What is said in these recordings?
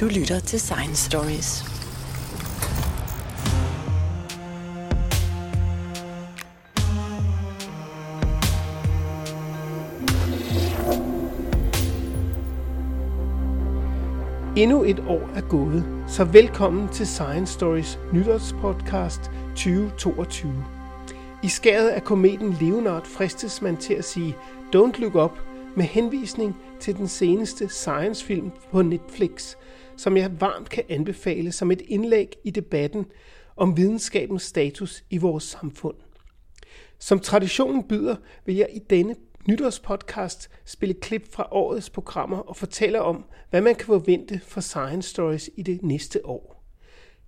Du lytter til Science Stories. Endnu et år er gået, så velkommen til Science Stories nytårspodcast 2022. I skæret af kometen Leonard fristes man til at sige Don't Look Up med henvisning til den seneste science-film på Netflix, som jeg varmt kan anbefale som et indlæg i debatten om videnskabens status i vores samfund. Som traditionen byder, vil jeg i denne nytårspodcast spille klip fra årets programmer og fortælle om, hvad man kan forvente for Science Stories i det næste år.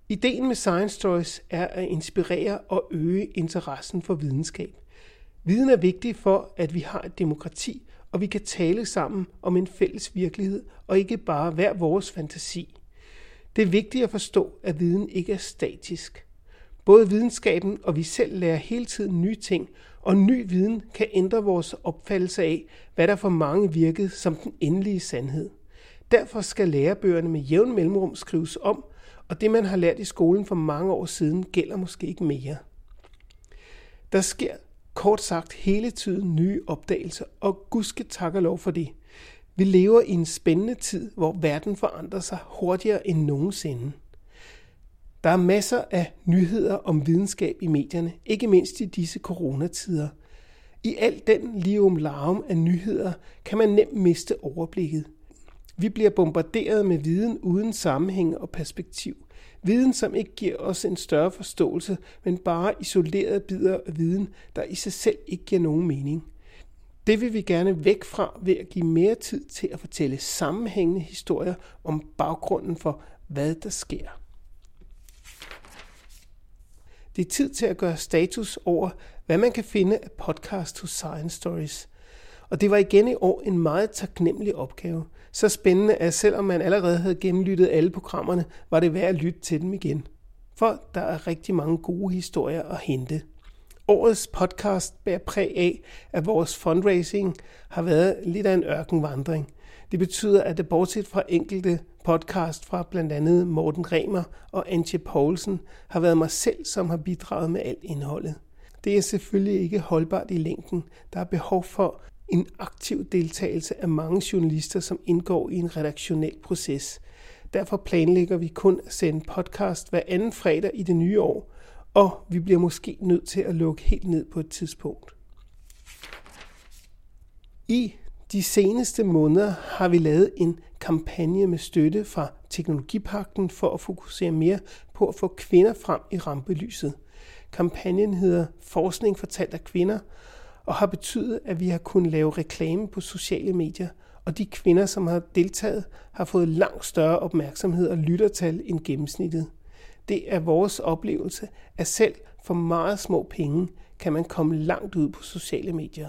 Ideen med Science Stories er at inspirere og øge interessen for videnskab. Viden er vigtig for, at vi har et demokrati, og vi kan tale sammen om en fælles virkelighed, og ikke bare hver vores fantasi. Det er vigtigt at forstå, at viden ikke er statisk. Både videnskaben og vi selv lærer hele tiden nye ting, og ny viden kan ændre vores opfattelse af, hvad der for mange virkede som den endelige sandhed. Derfor skal lærebøgerne med jævn mellemrum skrives om, og det man har lært i skolen for mange år siden gælder måske ikke mere. Der sker kort sagt hele tiden nye opdagelser, og gudske tak og lov for det. Vi lever i en spændende tid, hvor verden forandrer sig hurtigere end nogensinde. Der er masser af nyheder om videnskab i medierne, ikke mindst i disse coronatider. I al den lium larm af nyheder kan man nemt miste overblikket. Vi bliver bombarderet med viden uden sammenhæng og perspektiv. Viden, som ikke giver os en større forståelse, men bare isolerede bidder af viden, der i sig selv ikke giver nogen mening. Det vil vi gerne væk fra ved at give mere tid til at fortælle sammenhængende historier om baggrunden for, hvad der sker. Det er tid til at gøre status over, hvad man kan finde af podcast hos Science Stories. Og det var igen i år en meget taknemmelig opgave. Så spændende, at selvom man allerede havde gennemlyttet alle programmerne, var det værd at lytte til dem igen. For der er rigtig mange gode historier at hente. Årets podcast bærer præg af, at vores fundraising har været lidt af en ørkenvandring. Det betyder, at det bortset fra enkelte podcast fra blandt andet Morten Remer og Antje Poulsen, har været mig selv, som har bidraget med alt indholdet. Det er selvfølgelig ikke holdbart i længden. Der er behov for en aktiv deltagelse af mange journalister, som indgår i en redaktionel proces. Derfor planlægger vi kun at sende podcast hver anden fredag i det nye år, og vi bliver måske nødt til at lukke helt ned på et tidspunkt. I de seneste måneder har vi lavet en kampagne med støtte fra Teknologipakten for at fokusere mere på at få kvinder frem i rampelyset. Kampagnen hedder Forskning fortalt af kvinder og har betydet, at vi har kunnet lave reklame på sociale medier, og de kvinder, som har deltaget, har fået langt større opmærksomhed og lyttertal end gennemsnittet. Det er vores oplevelse, at selv for meget små penge kan man komme langt ud på sociale medier.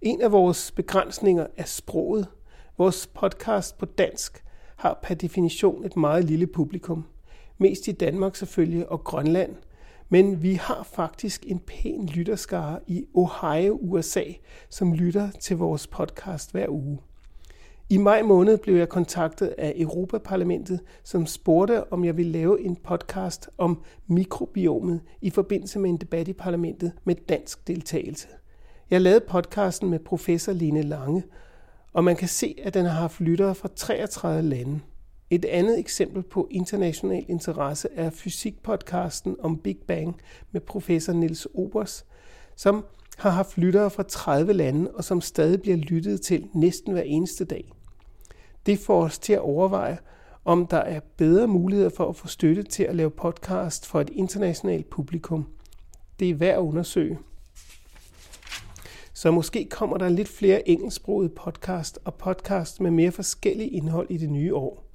En af vores begrænsninger er sproget. Vores podcast på dansk har per definition et meget lille publikum. Mest i Danmark selvfølgelig og Grønland. Men vi har faktisk en pæn lytterskare i Ohio, USA, som lytter til vores podcast hver uge. I maj måned blev jeg kontaktet af Europaparlamentet, som spurgte, om jeg ville lave en podcast om mikrobiomet i forbindelse med en debat i parlamentet med dansk deltagelse. Jeg lavede podcasten med professor Line Lange, og man kan se, at den har haft lyttere fra 33 lande. Et andet eksempel på international interesse er fysikpodcasten om Big Bang med professor Niels Obers, som har haft lyttere fra 30 lande og som stadig bliver lyttet til næsten hver eneste dag. Det får os til at overveje, om der er bedre muligheder for at få støtte til at lave podcast for et internationalt publikum. Det er værd at undersøge. Så måske kommer der lidt flere engelsksprogede podcast og podcast med mere forskellig indhold i det nye år.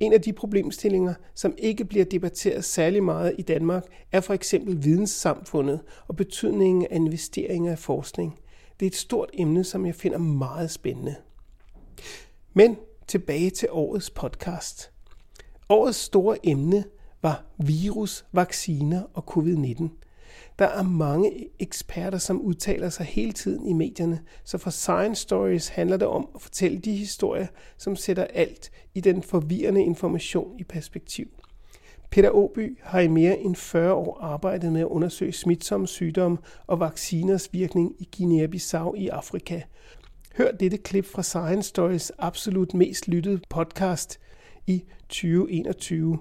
En af de problemstillinger, som ikke bliver debatteret særlig meget i Danmark, er for eksempel videnssamfundet og betydningen af investeringer i forskning. Det er et stort emne, som jeg finder meget spændende. Men tilbage til årets podcast. Årets store emne var virus, vacciner og covid-19. Der er mange eksperter, som udtaler sig hele tiden i medierne, så for Science Stories handler det om at fortælle de historier, som sætter alt i den forvirrende information i perspektiv. Peter Åby har i mere end 40 år arbejdet med at undersøge smitsomme sygdomme og vacciners virkning i Guinea-Bissau i Afrika. Hør dette klip fra Science Stories absolut mest lyttede podcast i 2021,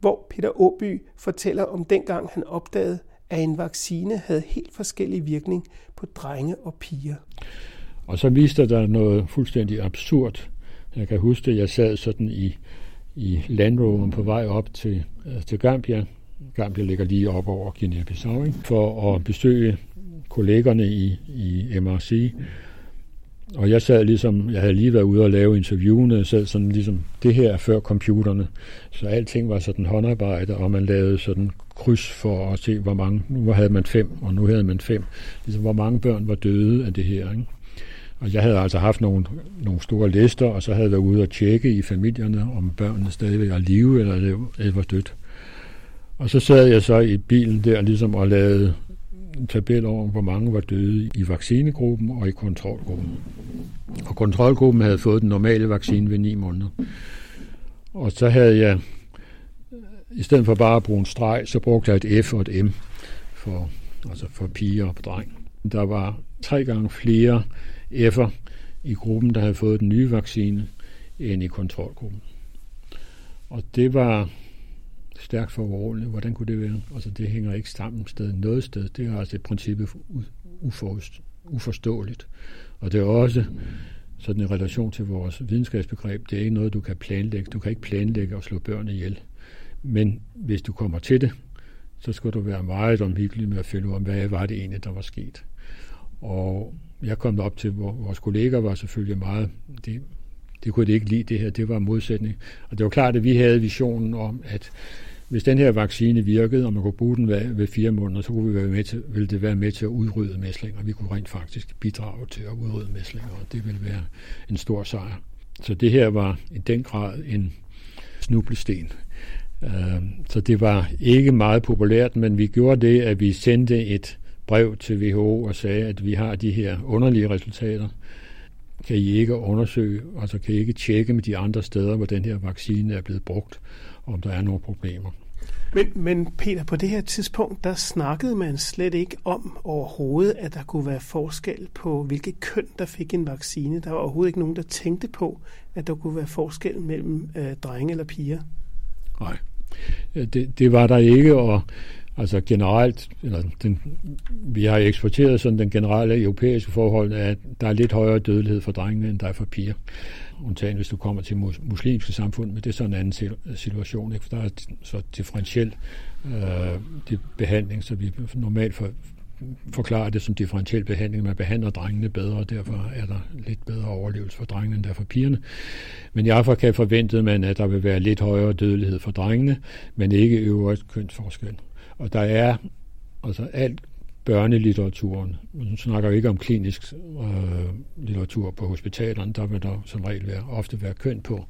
hvor Peter Åby fortæller om dengang han opdagede, at en vaccine havde helt forskellig virkning på drenge og piger. Og så viste der noget fuldstændig absurd. Jeg kan huske, at jeg sad sådan i i Land på vej op til, øh, til Gambia. Gambia ligger lige op over Guinea-Bissau, for at besøge kollegerne i, i MRC. Og jeg sad ligesom, jeg havde lige været ude og lave interviewene, jeg sad sådan ligesom, det her er før computerne. Så alting var sådan håndarbejde, og man lavede sådan kryds for at se, hvor mange, nu havde man fem, og nu havde man fem. Ligesom, hvor mange børn var døde af det her, ikke? Og jeg havde altså haft nogle, nogle store lister, og så havde jeg været ude og tjekke i familierne, om børnene stadigvæk er live, eller det, det var dødt. Og så sad jeg så i bilen der ligesom og lavede en tabel over, hvor mange var døde i vaccinegruppen og i kontrolgruppen. Og kontrolgruppen havde fået den normale vaccine ved 9 måneder. Og så havde jeg, i stedet for bare at bruge en streg, så brugte jeg et F og et M for, altså for piger og dreng. Der var tre gange flere F'er i gruppen, der havde fået den nye vaccine, end i kontrolgruppen. Og det var stærkt foruroligende. Hvordan kunne det være? Altså, det hænger ikke sammen sted noget sted. Det er altså i princippet uforståeligt. Og det er også sådan en relation til vores videnskabsbegreb. Det er ikke noget, du kan planlægge. Du kan ikke planlægge at slå børn ihjel. Men hvis du kommer til det, så skal du være meget omhyggelig med at finde ud af, hvad var det egentlig, der var sket. Og jeg kom op til, hvor vores kolleger var selvfølgelig meget, det, det kunne de ikke lide det her, det var modsætning. Og det var klart, at vi havde visionen om, at hvis den her vaccine virkede, og man kunne bruge den ved, fire måneder, så kunne vi være med til, ville det være med til at udrydde mæslinger. Vi kunne rent faktisk bidrage til at udrydde mæslinger, og det ville være en stor sejr. Så det her var i den grad en snublesten. Øhm, så det var ikke meget populært, men vi gjorde det, at vi sendte et brev til WHO og sagde, at vi har de her underlige resultater. Kan I ikke undersøge, altså kan I ikke tjekke med de andre steder, hvor den her vaccine er blevet brugt, om der er nogle problemer. Men, men Peter, på det her tidspunkt, der snakkede man slet ikke om overhovedet, at der kunne være forskel på, hvilket køn, der fik en vaccine. Der var overhovedet ikke nogen, der tænkte på, at der kunne være forskel mellem øh, drenge eller piger. Nej, det, det var der ikke, og Altså generelt, eller den, vi har eksporteret sådan den generelle europæiske forhold, at der er lidt højere dødelighed for drenge, end der er for piger. Undtagen hvis du kommer til muslimske samfund, men det er sådan en anden situation. Ikke? For der er så differentiel øh, behandling, så vi normalt for, forklarer det som differentiel behandling. Man behandler drengene bedre, og derfor er der lidt bedre overlevelse for drengene end der for pigerne. Men i Afrika forventede man, at der vil være lidt højere dødelighed for drengene, men ikke øvrigt kønsforskel. Og der er altså alt børnelitteraturen. Nu snakker vi ikke om klinisk øh, litteratur på hospitalerne, der vil der som regel være, ofte være køn på.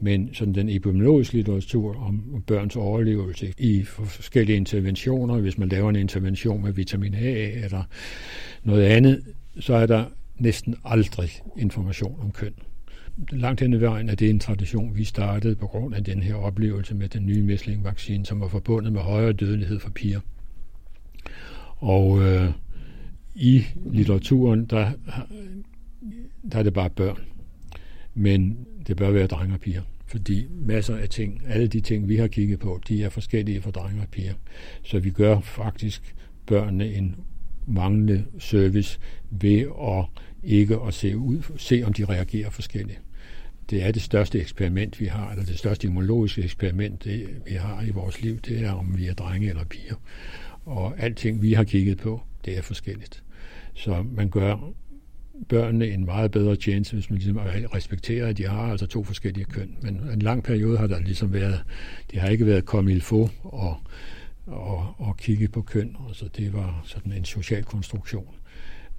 Men sådan den epidemiologiske litteratur om børns overlevelse i forskellige interventioner, hvis man laver en intervention med vitamin A eller noget andet, så er der næsten aldrig information om køn. Langt hen ad vejen er det en tradition, vi startede på grund af den her oplevelse med den nye mæslingvaccine, som var forbundet med højere dødelighed for piger. Og øh, i litteraturen, der, der er det bare børn. Men det bør være drenge og piger. Fordi masser af ting, alle de ting, vi har kigget på, de er forskellige for drenge og piger. Så vi gør faktisk børnene en manglende service ved at ikke at se, ud, se om de reagerer forskelligt. Det er det største eksperiment, vi har, eller det største immunologiske eksperiment, det, vi har i vores liv, det er, om vi er drenge eller piger. Og alting, vi har kigget på, det er forskelligt. Så man gør børnene en meget bedre tjeneste, hvis man ligesom respekterer, at de har altså to forskellige køn. Men en lang periode har der ligesom været, det har ikke været kommet il få og, og, og kigge på køn. så det var sådan en social konstruktion.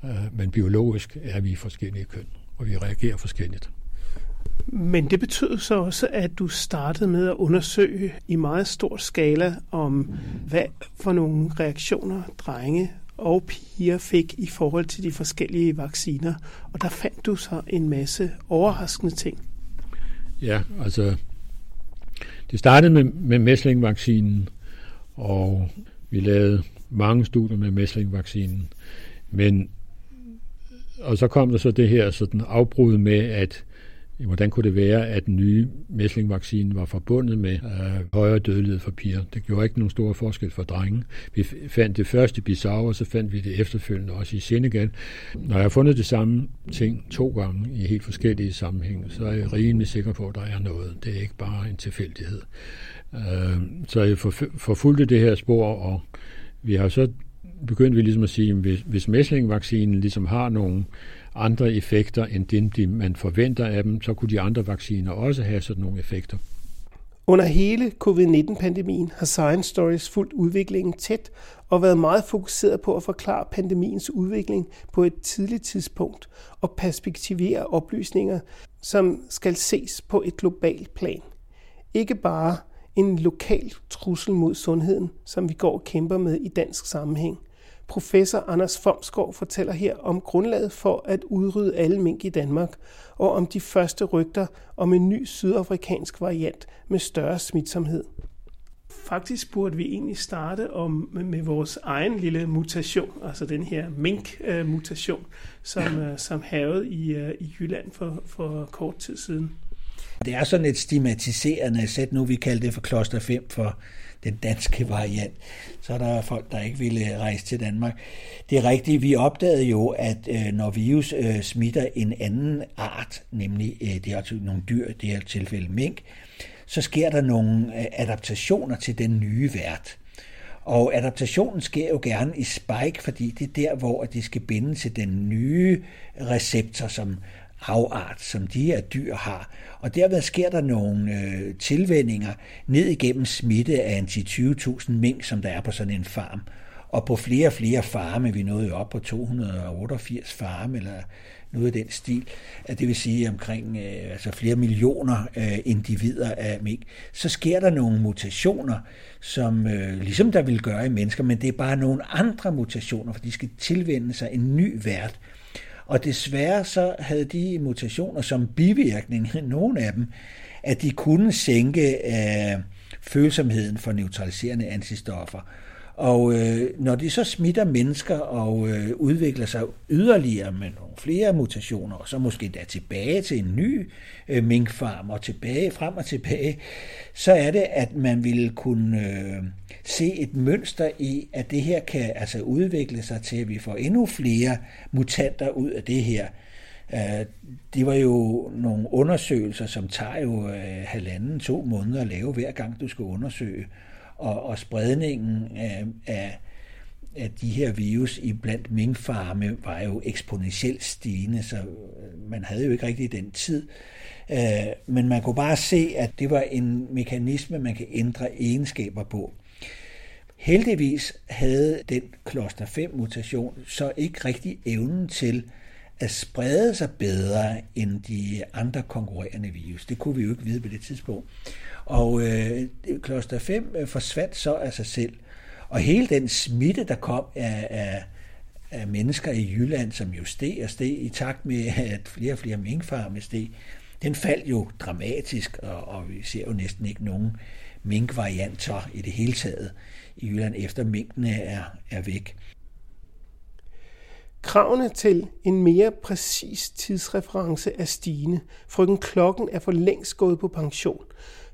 Øh, men biologisk er vi forskellige køn, og vi reagerer forskelligt. Men det betød så også, at du startede med at undersøge i meget stor skala om, hvad for nogle reaktioner drenge og piger fik i forhold til de forskellige vacciner. Og der fandt du så en masse overraskende ting. Ja, altså det startede med, med mæslingvaccinen, og vi lavede mange studier med mæslingvaccinen. Men, og så kom der så det her sådan afbrud med, at hvordan kunne det være, at den nye mæslingvaccine var forbundet med øh, højere dødelighed for piger. Det gjorde ikke nogen store forskel for drenge. Vi fandt det først i Bissau, og så fandt vi det efterfølgende også i Senegal. Når jeg har fundet det samme ting to gange i helt forskellige sammenhænge, så er jeg rimelig sikker på, at der er noget. Det er ikke bare en tilfældighed. Øh, så jeg forfulgte det her spor, og vi har så begyndt vi ligesom at sige, at hvis, hvis mæslingvaccinen ligesom har nogle andre effekter end dem, de man forventer af dem, så kunne de andre vacciner også have sådan nogle effekter. Under hele covid-19-pandemien har Science Stories fulgt udviklingen tæt og været meget fokuseret på at forklare pandemiens udvikling på et tidligt tidspunkt og perspektivere oplysninger, som skal ses på et globalt plan. Ikke bare en lokal trussel mod sundheden, som vi går og kæmper med i dansk sammenhæng – Professor Anders Fomsgaard fortæller her om grundlaget for at udrydde alle mink i Danmark, og om de første rygter om en ny sydafrikansk variant med større smitsomhed. Faktisk burde vi egentlig starte om med vores egen lille mutation, altså den her mink-mutation, som, øh, som havede i, øh, i Jylland for, for kort tid siden. Det er sådan et stigmatiserende sæt nu, vi kalder det for kloster 5 for den danske variant. Så er der folk, der ikke ville rejse til Danmark. Det er rigtigt, vi opdagede jo, at øh, når virus øh, smitter en anden art, nemlig øh, det er altså nogle dyr, det her tilfælde mink, så sker der nogle adaptationer til den nye vært. Og adaptationen sker jo gerne i spike, fordi det er der, hvor det skal binde til den nye receptor, som havart, som de her dyr har. Og derved sker der nogle øh, tilvændinger ned igennem smitte af en 10-20.000 mink, som der er på sådan en farm. Og på flere og flere farme, vi nåede jo op på 288 farme, eller noget af den stil, at det vil sige omkring øh, altså flere millioner øh, individer af mink, så sker der nogle mutationer, som øh, ligesom der vil gøre i mennesker, men det er bare nogle andre mutationer, for de skal tilvende sig en ny vært. Og desværre så havde de mutationer som bivirkning, nogle af dem, at de kunne sænke øh, følsomheden for neutraliserende antistoffer. Og øh, når de så smitter mennesker og øh, udvikler sig yderligere med nogle flere mutationer, og så måske da tilbage til en ny øh, minkfarm og tilbage, frem og tilbage, så er det, at man ville kunne øh, se et mønster i, at det her kan altså udvikle sig til, at vi får endnu flere mutanter ud af det her. Øh, det var jo nogle undersøgelser, som tager jo øh, halvanden, to måneder at lave, hver gang du skal undersøge og, og spredningen af, af, af de her virus i blandt minkfarme var jo eksponentielt stigende, så øh, man havde jo ikke rigtig den tid. Men man kunne bare se, at det var en mekanisme, man kan ændre egenskaber på. Heldigvis havde den kloster 5 mutation så ikke rigtig evnen til at sprede sig bedre end de andre konkurrerende virus. Det kunne vi jo ikke vide på det tidspunkt. Og øh, kloster 5 øh, forsvandt så af sig selv. Og hele den smitte, der kom af, af, af mennesker i Jylland, som jo steg og steg i takt med, at flere og flere minkfarme steg, den faldt jo dramatisk, og, og vi ser jo næsten ikke nogen minkvarianter i det hele taget i Jylland, efter minkene er, er væk. Kravene til en mere præcis tidsreference er stigende. Frøken Klokken er for længst gået på pension.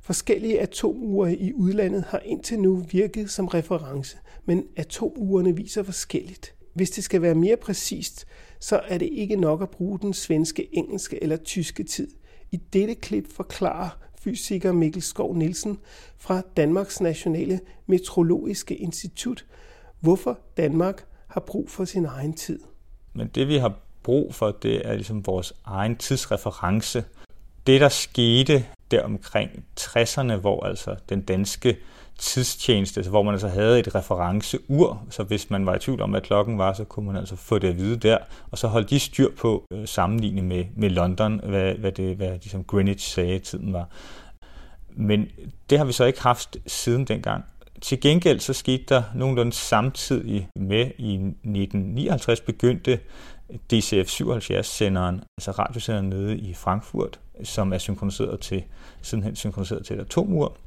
Forskellige atomure i udlandet har indtil nu virket som reference, men atomurene viser forskelligt. Hvis det skal være mere præcist, så er det ikke nok at bruge den svenske, engelske eller tyske tid. I dette klip forklarer fysiker Mikkel Skov Nielsen fra Danmarks Nationale Metrologiske Institut, hvorfor Danmark har brug for sin egen tid. Men det vi har brug for, det er ligesom vores egen tidsreference. Det, der skete der omkring 60'erne, hvor altså den danske tidstjeneste, altså hvor man altså havde et referenceur, så hvis man var i tvivl om, hvad klokken var, så kunne man altså få det at vide der, og så holdt de styr på øh, sammenlignet med, med London, hvad, hvad, det, hvad ligesom Greenwich sagde, tiden var. Men det har vi så ikke haft siden dengang. Til gengæld så skete der nogenlunde samtidig med i 1959 begyndte DCF 77-senderen, altså radiosenderen nede i Frankfurt, som er synkroniseret til, sidenhen synkroniseret til et atomur,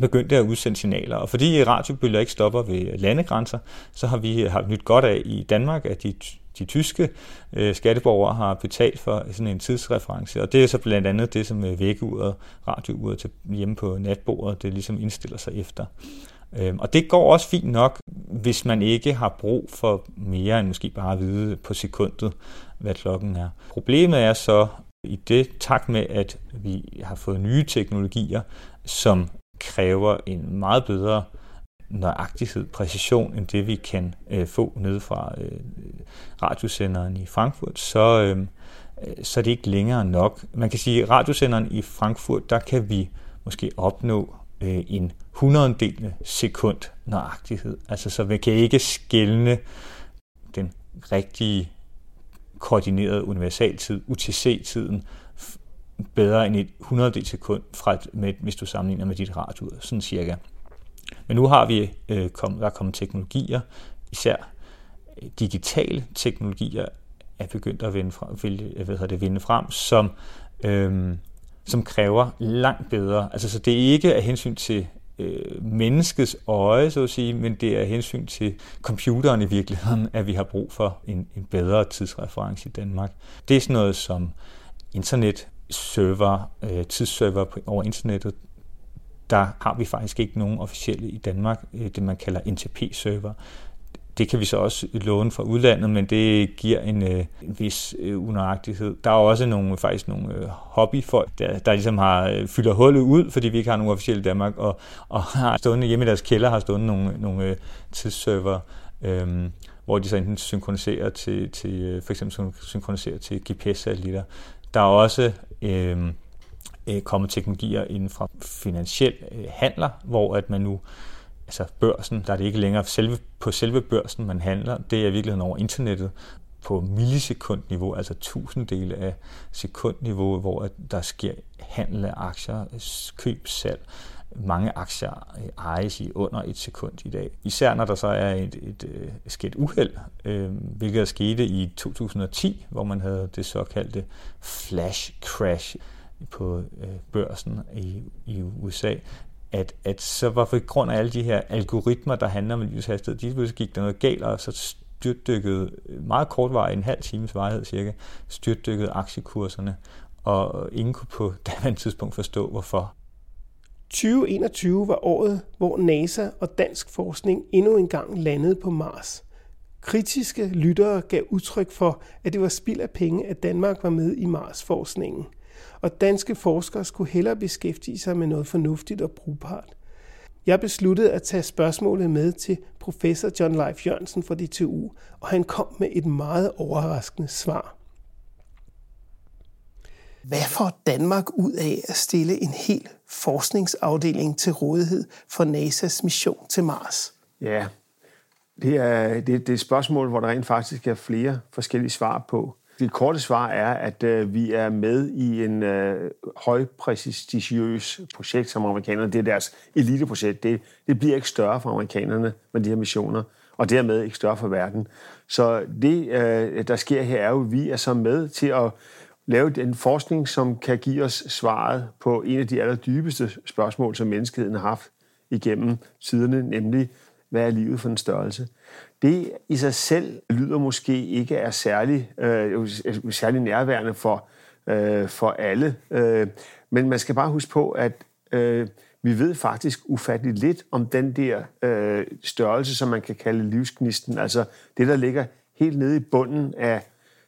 begyndte at udsende signaler. Og fordi radiobølger ikke stopper ved landegrænser, så har vi haft nyt godt af i Danmark, at de, de tyske øh, skatteborgere har betalt for sådan en tidsreference. Og det er så blandt andet det, som øh, vækkeuret, radiouret til, hjemme på natbordet, det ligesom indstiller sig efter. Øhm, og det går også fint nok, hvis man ikke har brug for mere end måske bare at vide på sekundet, hvad klokken er. Problemet er så i det takt med, at vi har fået nye teknologier, som kræver en meget bedre nøjagtighed, præcision, end det vi kan øh, få ned fra øh, radiosenderen i Frankfurt, så, øh, så er det ikke længere nok. Man kan sige, at radiosenderen i Frankfurt, der kan vi måske opnå øh, en hundreddel sekund nøjagtighed. Altså, så vi kan ikke skælne den rigtige koordinerede universaltid, UTC-tiden, bedre end et 100 sekund, fra, med, hvis du sammenligner med dit radio, sådan cirka. Men nu har vi, øh, kom, der er kommet teknologier, især øh, digitale teknologier, er begyndt at vinde frem, øh, hvad hedder det, vinde frem, som, øh, som kræver langt bedre. Altså, så det er ikke af hensyn til øh, menneskets øje, så at sige, men det er af hensyn til computeren i virkeligheden, at vi har brug for en, en bedre tidsreference i Danmark. Det er sådan noget som internet, server, øh, tidsserver over internettet, der har vi faktisk ikke nogen officielle i Danmark, øh, det man kalder NTP-server. Det kan vi så også låne fra udlandet, men det giver en, øh, en vis øh, unøjagtighed. Der er også nogle, faktisk nogle øh, hobbyfolk, der, der ligesom har øh, fylder hullet ud, fordi vi ikke har nogen officielle i Danmark, og, og har stående hjemme i deres kælder, har stående nogle, nogle øh, tidsserver, øh, hvor de så enten synkroniserer til, til øh, for eksempel synkroniserer til GPS-satellitter. Der er også øh, øh, kommet teknologier inden fra finansiel øh, handler, hvor at man nu altså børsen, der er det ikke længere selve, på selve børsen, man handler, det er i virkeligheden over internettet på millisekundniveau, altså tusinddele af sekundniveau, hvor der sker handel af aktier, køb, salg. Mange aktier ejes i under et sekund i dag. Især når der så er et, et, et sket uheld, øh, hvilket skete i 2010, hvor man havde det såkaldte flash crash på øh, børsen i, i USA, at, at så var for grund af alle de her algoritmer, der handler om lyshastighed, de pludselig gik der noget galt, og så styrtdykkede øh, meget kort vej, en halv times varighed cirka, styrtdykkede aktiekurserne, og ingen kunne på daværende tidspunkt forstå, hvorfor. 2021 var året, hvor NASA og dansk forskning endnu engang landede på Mars. Kritiske lyttere gav udtryk for, at det var spild af penge, at Danmark var med i Mars-forskningen og danske forskere skulle hellere beskæftige sig med noget fornuftigt og brugbart. Jeg besluttede at tage spørgsmålet med til professor John Leif Jørgensen fra DTU, og han kom med et meget overraskende svar. Hvad får Danmark ud af at stille en hel forskningsafdeling til rådighed for NASA's mission til Mars? Ja, det er, det, det er et spørgsmål, hvor der rent faktisk er flere forskellige svar på. Det korte svar er, at øh, vi er med i en øh, højprestigiøs projekt som amerikanerne. Det er deres eliteprojekt. Det, det bliver ikke større for amerikanerne med de her missioner, og dermed ikke større for verden. Så det, øh, der sker her, er jo, at vi er så med til at lave en forskning, som kan give os svaret på en af de allerdybeste spørgsmål, som menneskeheden har haft igennem tiderne, nemlig, hvad er livet for en størrelse? det i sig selv lyder måske ikke er særlig, øh, særlig nærværende for, øh, for alle. Øh, men man skal bare huske på, at øh, vi ved faktisk ufatteligt lidt om den der øh, størrelse, som man kan kalde livsgnisten. Altså det, der ligger helt nede i bunden af,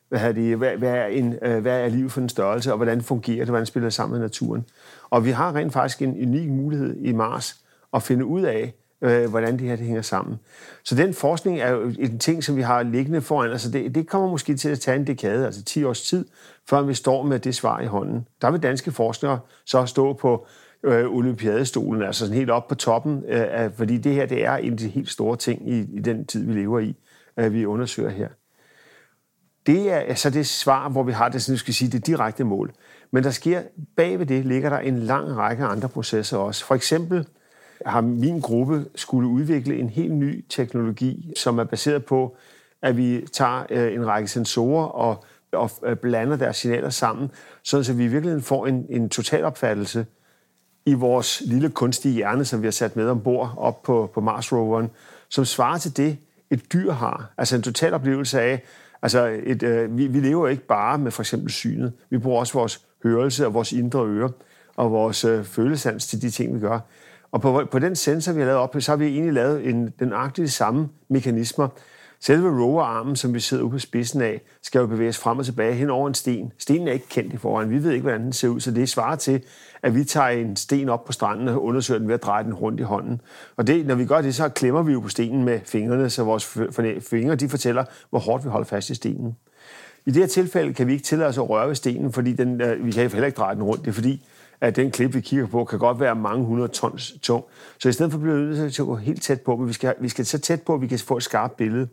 hvad, er det, hvad, hvad, er en, øh, hvad er livet for en størrelse, og hvordan fungerer det, hvordan spiller det sammen med naturen. Og vi har rent faktisk en unik mulighed i Mars at finde ud af, øh, hvordan det her det hænger sammen. Så den forskning er jo en ting, som vi har liggende foran. Altså det, det kommer måske til at tage en dekade, altså 10 års tid, før vi står med det svar i hånden. Der vil danske forskere så stå på øh, olympiadestolen, altså sådan helt op på toppen, øh, fordi det her det er en af de helt store ting i, i den tid, vi lever i, øh, vi undersøger her. Det er altså det svar, hvor vi har det, sådan, skal sige, det direkte mål. Men der sker, bagved det ligger der en lang række andre processer også. For eksempel har min gruppe skulle udvikle en helt ny teknologi, som er baseret på, at vi tager øh, en række sensorer og, og øh, blander deres signaler sammen, så vi i virkeligheden får en, en totalopfattelse i vores lille kunstige hjerne, som vi har sat med ombord op på, på Mars-roveren, som svarer til det, et dyr har. Altså en total oplevelse af, altså et, øh, vi, vi lever ikke bare med for eksempel synet. Vi bruger også vores hørelse og vores indre øre og vores øh, følesans til de ting, vi gør. Og på, på den sensor, vi har lavet op, så har vi egentlig lavet en, den agtige samme mekanismer. Selve roverarmen, som vi sidder ude på spidsen af, skal jo bevæges frem og tilbage hen over en sten. Stenen er ikke kendt i forvejen. Vi ved ikke, hvordan den ser ud, så det svarer til, at vi tager en sten op på stranden og undersøger den ved at dreje den rundt i hånden. Og det, når vi gør det, så klemmer vi jo på stenen med fingrene, så vores fingre de fortæller, hvor hårdt vi holder fast i stenen. I det her tilfælde kan vi ikke tillade os at røre ved stenen, fordi den, øh, vi kan heller ikke dreje den rundt. Det er fordi, at den klip, vi kigger på, kan godt være mange hundrede tons tung. Så i stedet for bliver vi nødt til at gå helt tæt på, men vi skal, vi skal så tæt på, at vi kan få et skarpt billede.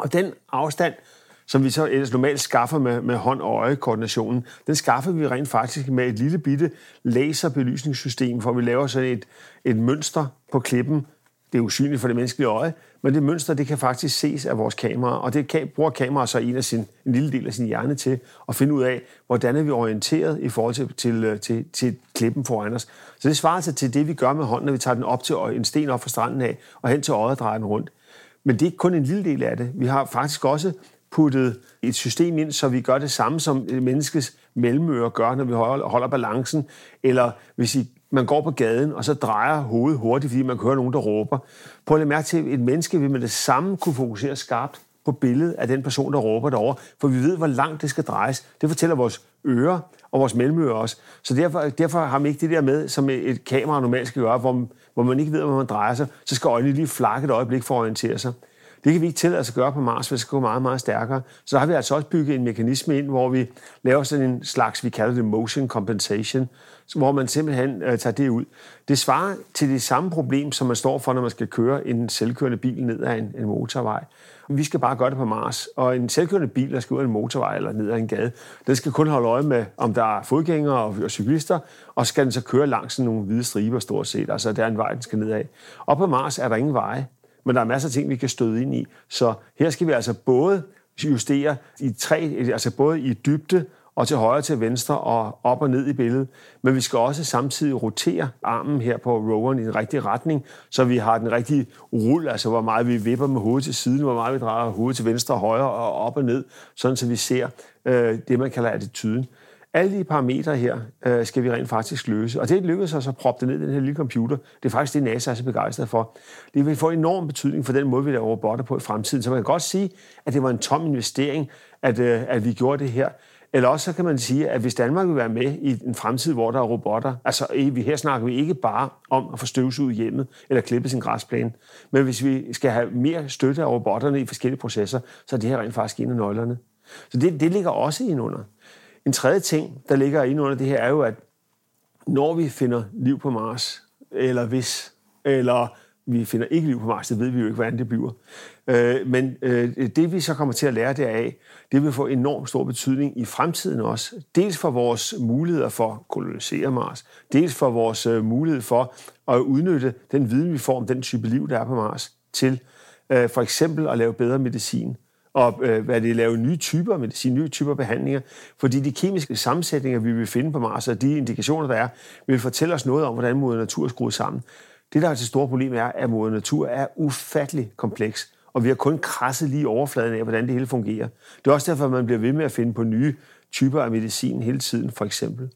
Og den afstand, som vi så ellers normalt skaffer med, med hånd- og øjekoordinationen, den skaffer vi rent faktisk med et lille bitte laserbelysningssystem, hvor vi laver sådan et, et mønster på klippen, det er usynligt for det menneskelige øje, men det mønster, det kan faktisk ses af vores kamera, og det kan, bruger kameraet så en, af sin, en lille del af sin hjerne til at finde ud af, hvordan er vi orienteret i forhold til, til, til, til klippen foran os. Så det svarer sig til det, vi gør med hånden, når vi tager den op til en sten op fra stranden af, og hen til øjet og drejer den rundt. Men det er ikke kun en lille del af det. Vi har faktisk også puttet et system ind, så vi gør det samme, som menneskets mellemøre gør, når vi holder balancen, eller hvis I man går på gaden, og så drejer hovedet hurtigt, fordi man kan høre nogen, der råber. Prøv at mærke til, at et menneske vil med det samme kunne fokusere skarpt på billedet af den person, der råber derovre, for vi ved, hvor langt det skal drejes. Det fortæller vores ører og vores mellemører også. Så derfor, derfor har man ikke det der med, som et kamera normalt skal gøre, hvor, hvor man ikke ved, hvor man drejer sig, så skal øjnene lige flakke et øjeblik for at orientere sig. Det kan vi ikke tillade os at gøre på Mars, for det skal gå meget, meget stærkere. Så har vi altså også bygget en mekanisme ind, hvor vi laver sådan en slags, vi kalder det motion compensation, hvor man simpelthen øh, tager det ud. Det svarer til det samme problem, som man står for, når man skal køre en selvkørende bil ned ad en, en motorvej. Vi skal bare gøre det på Mars. Og en selvkørende bil, der skal ud af en motorvej eller ned ad en gade, den skal kun holde øje med, om der er fodgængere og, og cyklister, og skal den så køre langs nogle hvide striber stort set. Altså, der er en vej, den skal ned af. Og på Mars er der ingen veje, men der er masser af ting, vi kan støde ind i. Så her skal vi altså både justere i tre, altså både i dybde og til højre til venstre og op og ned i billedet. Men vi skal også samtidig rotere armen her på roweren i den rigtige retning, så vi har den rigtige rull, altså hvor meget vi vipper med hovedet til siden, hvor meget vi drejer hovedet til venstre og højre og op og ned, sådan så vi ser øh, det, man kalder attituden. Alle de parametre her øh, skal vi rent faktisk løse. Og det lykkedes os at proppe det ned i den her lille computer. Det er faktisk det, NASA er så begejstret for. Det vil få enorm betydning for den måde, vi laver robotter på i fremtiden. Så man kan godt sige, at det var en tom investering, at, øh, at vi gjorde det her. Eller også så kan man sige, at hvis Danmark vil være med i en fremtid, hvor der er robotter, altså vi her snakker vi ikke bare om at få støvsuget hjemmet eller klippe sin græsplæne, men hvis vi skal have mere støtte af robotterne i forskellige processer, så er det her rent faktisk en af nøglerne. Så det, det ligger også ind under. En tredje ting, der ligger ind under det her, er jo, at når vi finder liv på Mars, eller hvis, eller vi finder ikke liv på Mars, det ved vi jo ikke, hvordan det bliver. Øh, men øh, det vi så kommer til at lære deraf, det vil få enormt stor betydning i fremtiden også. Dels for vores muligheder for at kolonisere Mars, dels for vores øh, mulighed for at udnytte den viden, vi får om den type liv, der er på Mars, til øh, for eksempel at lave bedre medicin og øh, hvad det lave nye typer medicin, nye typer behandlinger, fordi de kemiske sammensætninger, vi vil finde på Mars, og de indikationer, der er, vil fortælle os noget om, hvordan moder natur er skruet sammen. Det, der er det store problem, er, at moder natur er ufattelig kompleks, og vi har kun krasset lige overfladen af, hvordan det hele fungerer. Det er også derfor, at man bliver ved med at finde på nye typer af medicin hele tiden, for eksempel.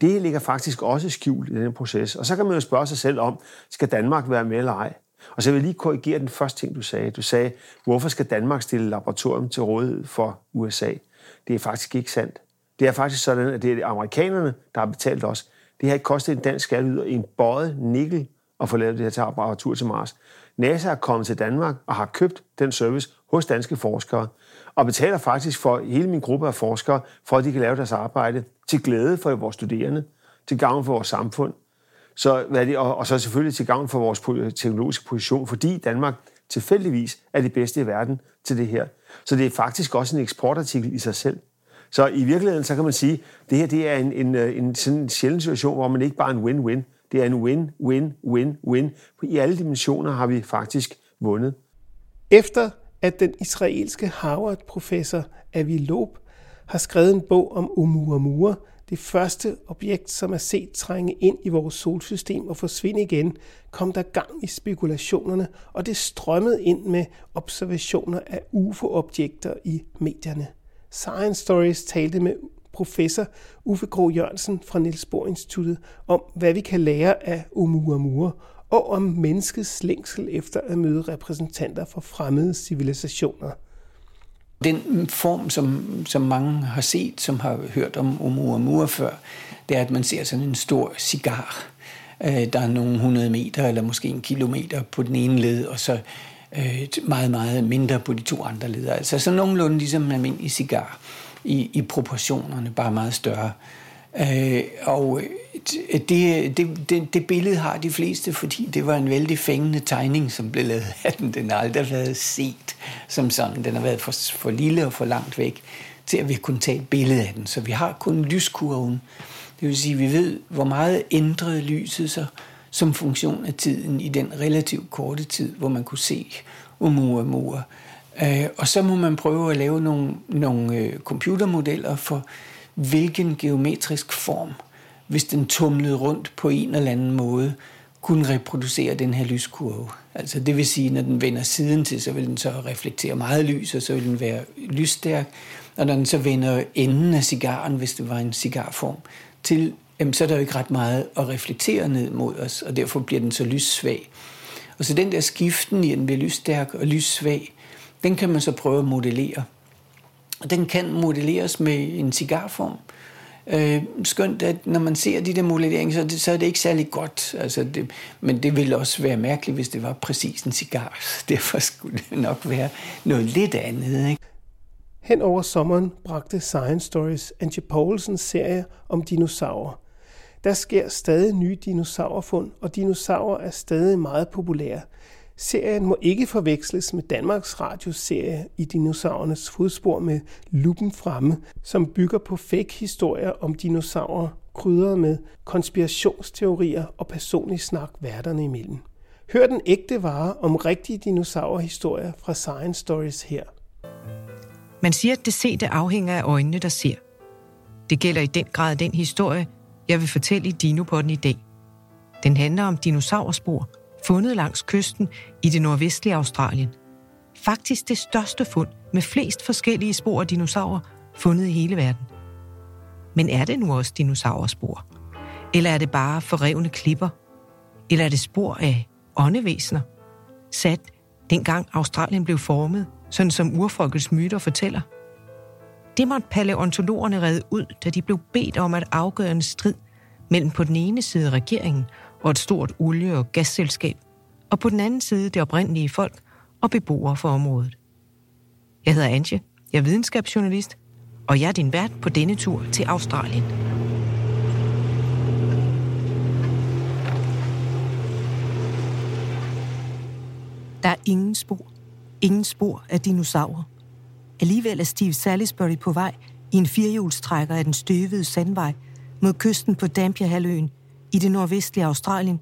Det ligger faktisk også skjult i den proces. Og så kan man jo spørge sig selv om, skal Danmark være med eller ej? Og så vil jeg lige korrigere den første ting, du sagde. Du sagde, hvorfor skal Danmark stille laboratorium til rådighed for USA? Det er faktisk ikke sandt. Det er faktisk sådan, at det er amerikanerne, der har betalt os. Det har ikke kostet en dansk skatteyder en bøjet nikkel at få lavet det her til apparatur til Mars. NASA er kommet til Danmark og har købt den service hos danske forskere, og betaler faktisk for hele min gruppe af forskere, for at de kan lave deres arbejde til glæde for vores studerende, til gavn for vores samfund, så, hvad det, og, og så selvfølgelig til gavn for vores teknologiske position, fordi Danmark tilfældigvis er det bedste i verden til det her. Så det er faktisk også en eksportartikel i sig selv. Så i virkeligheden, så kan man sige, at det her det er en, en, øh, en, sådan en sjælden situation, hvor man ikke bare er en win-win. Det er en win-win-win-win. I alle dimensioner har vi faktisk vundet. Efter at den israelske Harvard-professor Avi Loeb har skrevet en bog om Oumuamua, det første objekt, som er set trænge ind i vores solsystem og forsvinde igen, kom der gang i spekulationerne, og det strømmede ind med observationer af UFO-objekter i medierne. Science Stories talte med professor Uffe Gro Jørgensen fra Niels Bohr Instituttet om, hvad vi kan lære af Oumuamua, og om menneskets længsel efter at møde repræsentanter for fremmede civilisationer. Den form, som, som mange har set, som har hørt om Oumuamua før, det er, at man ser sådan en stor cigar. Øh, der er nogle hundrede meter, eller måske en kilometer på den ene led, og så øh, meget, meget mindre på de to andre leder. Altså sådan nogenlunde ligesom en almindelig cigar i, i proportionerne, bare meget større. Øh, og øh, det, det, det, det billede har de fleste, fordi det var en vældig fængende tegning, som blev lavet af den. Den har aldrig været set som sådan. Den har været for, for lille og for langt væk til, at vi kunne tage et billede af den. Så vi har kun lyskurven. Det vil sige, at vi ved, hvor meget ændrede lyset sig som funktion af tiden i den relativt korte tid, hvor man kunne se Oumuamua. Øh, og så må man prøve at lave nogle, nogle øh, computermodeller for, hvilken geometrisk form, hvis den tumlede rundt på en eller anden måde, kunne reproducere den her lyskurve. Altså det vil sige, når den vender siden til, så vil den så reflektere meget lys, og så vil den være lysstærk. Og når den så vender enden af cigaren, hvis det var en cigarform, til, jamen, så er der jo ikke ret meget at reflektere ned mod os, og derfor bliver den så lyssvag. Og så den der skiften i, at den bliver lysstærk og lyssvag, den kan man så prøve at modellere. Og den kan modelleres med en cigarform. Øh, skønt, at når man ser de der modelleringer, så, det, så er det ikke særlig godt. Altså det, men det ville også være mærkeligt, hvis det var præcis en cigar. Derfor skulle det nok være noget lidt andet. Ikke? Hen over sommeren bragte Science Stories Angie Poulsens serie om dinosaurer. Der sker stadig nye dinosaurfund, og dinosaurer er stadig meget populære – Serien må ikke forveksles med Danmarks Radios serie i dinosaurernes fodspor med Luppen fremme, som bygger på fake-historier om dinosaurer, krydret med konspirationsteorier og personlig snak værterne imellem. Hør den ægte vare om rigtige dinosaurhistorier fra Science Stories her. Man siger, at det sete afhænger af øjnene, der ser. Det gælder i den grad den historie, jeg vil fortælle i Dinopodden i dag. Den handler om dinosaurspor – fundet langs kysten i det nordvestlige Australien. Faktisk det største fund med flest forskellige spor af dinosaurer fundet i hele verden. Men er det nu også dinosaurspor? Eller er det bare forrevne klipper? Eller er det spor af åndevæsener? Sat dengang Australien blev formet, sådan som urfolkets myter fortæller. Det måtte paleontologerne redde ud, da de blev bedt om at afgøre en strid mellem på den ene side regeringen og et stort olie- og gasselskab, og på den anden side det oprindelige folk og beboere for området. Jeg hedder Antje, jeg er videnskabsjournalist, og jeg er din vært på denne tur til Australien. Der er ingen spor. Ingen spor af dinosaurer. Alligevel er Steve Salisbury på vej i en firehjulstrækker af den støvede sandvej mod kysten på Dampierhalvøen i det nordvestlige Australien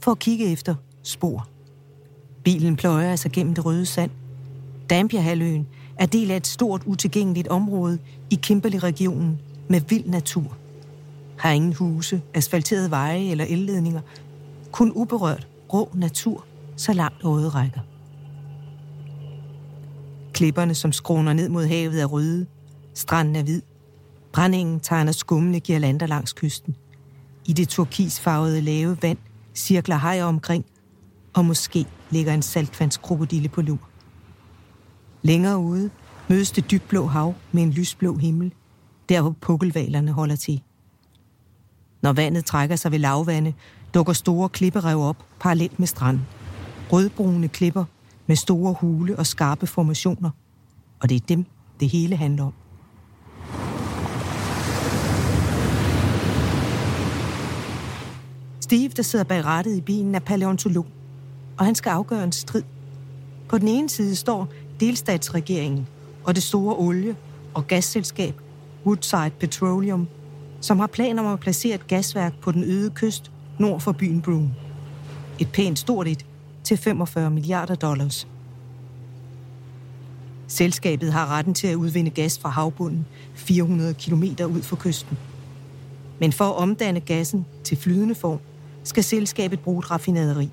for at kigge efter spor. Bilen pløjer sig gennem det røde sand. Dampierhaløen er del af et stort utilgængeligt område i Kimberley-regionen med vild natur. Har ingen huse, asfalterede veje eller elledninger. Kun uberørt, rå natur, så langt øjet rækker. Klipperne, som skråner ned mod havet, er røde. Stranden er hvid. Brændingen tegner skumle girlander langs kysten. I det turkisfarvede lave vand cirkler hajer omkring, og måske ligger en saltvandskrokodille på lur. Længere ude mødes det dybblå hav med en lysblå himmel, der hvor pukkelvalerne holder til. Når vandet trækker sig ved lavvande, dukker store klipperev op parallelt med stranden. Rødbrune klipper med store hule og skarpe formationer. Og det er dem, det hele handler om. Steve, der sidder bag rattet i bilen, er paleontolog, og han skal afgøre en strid. På den ene side står delstatsregeringen og det store olie- og gasselskab Woodside Petroleum, som har planer om at placere et gasværk på den øde kyst nord for byen Broome. Et pænt stort et til 45 milliarder dollars. Selskabet har retten til at udvinde gas fra havbunden 400 km ud for kysten. Men for at omdanne gassen til flydende form, skal selskabet bruge et raffinaderi.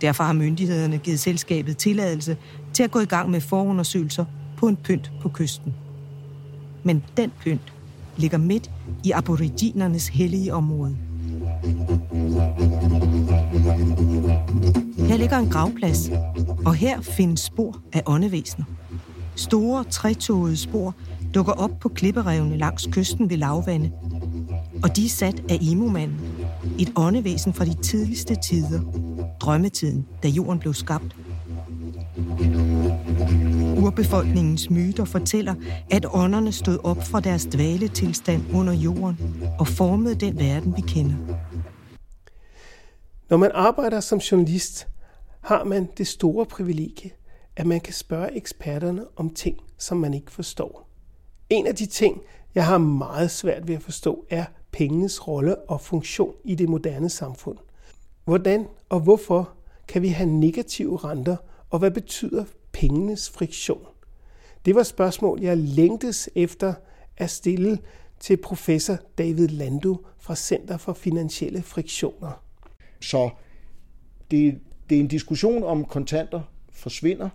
Derfor har myndighederne givet selskabet tilladelse til at gå i gang med forundersøgelser på en pynt på kysten. Men den pynt ligger midt i aboriginernes hellige område. Her ligger en gravplads, og her findes spor af åndevæsener. Store trætogede spor dukker op på klipperevene langs kysten ved lavvande, og de er sat af Imomanden, et åndevæsen fra de tidligste tider, drømmetiden, da jorden blev skabt. Urbefolkningens myter fortæller, at ånderne stod op fra deres dvaletilstand under jorden og formede den verden, vi kender. Når man arbejder som journalist, har man det store privilegie, at man kan spørge eksperterne om ting, som man ikke forstår. En af de ting, jeg har meget svært ved at forstå, er pengenes rolle og funktion i det moderne samfund. Hvordan og hvorfor kan vi have negative renter, og hvad betyder pengenes friktion? Det var spørgsmål, jeg længtes efter at stille til professor David Lando fra Center for Finansielle Friktioner. Så det, det er en diskussion om kontanter forsvinder.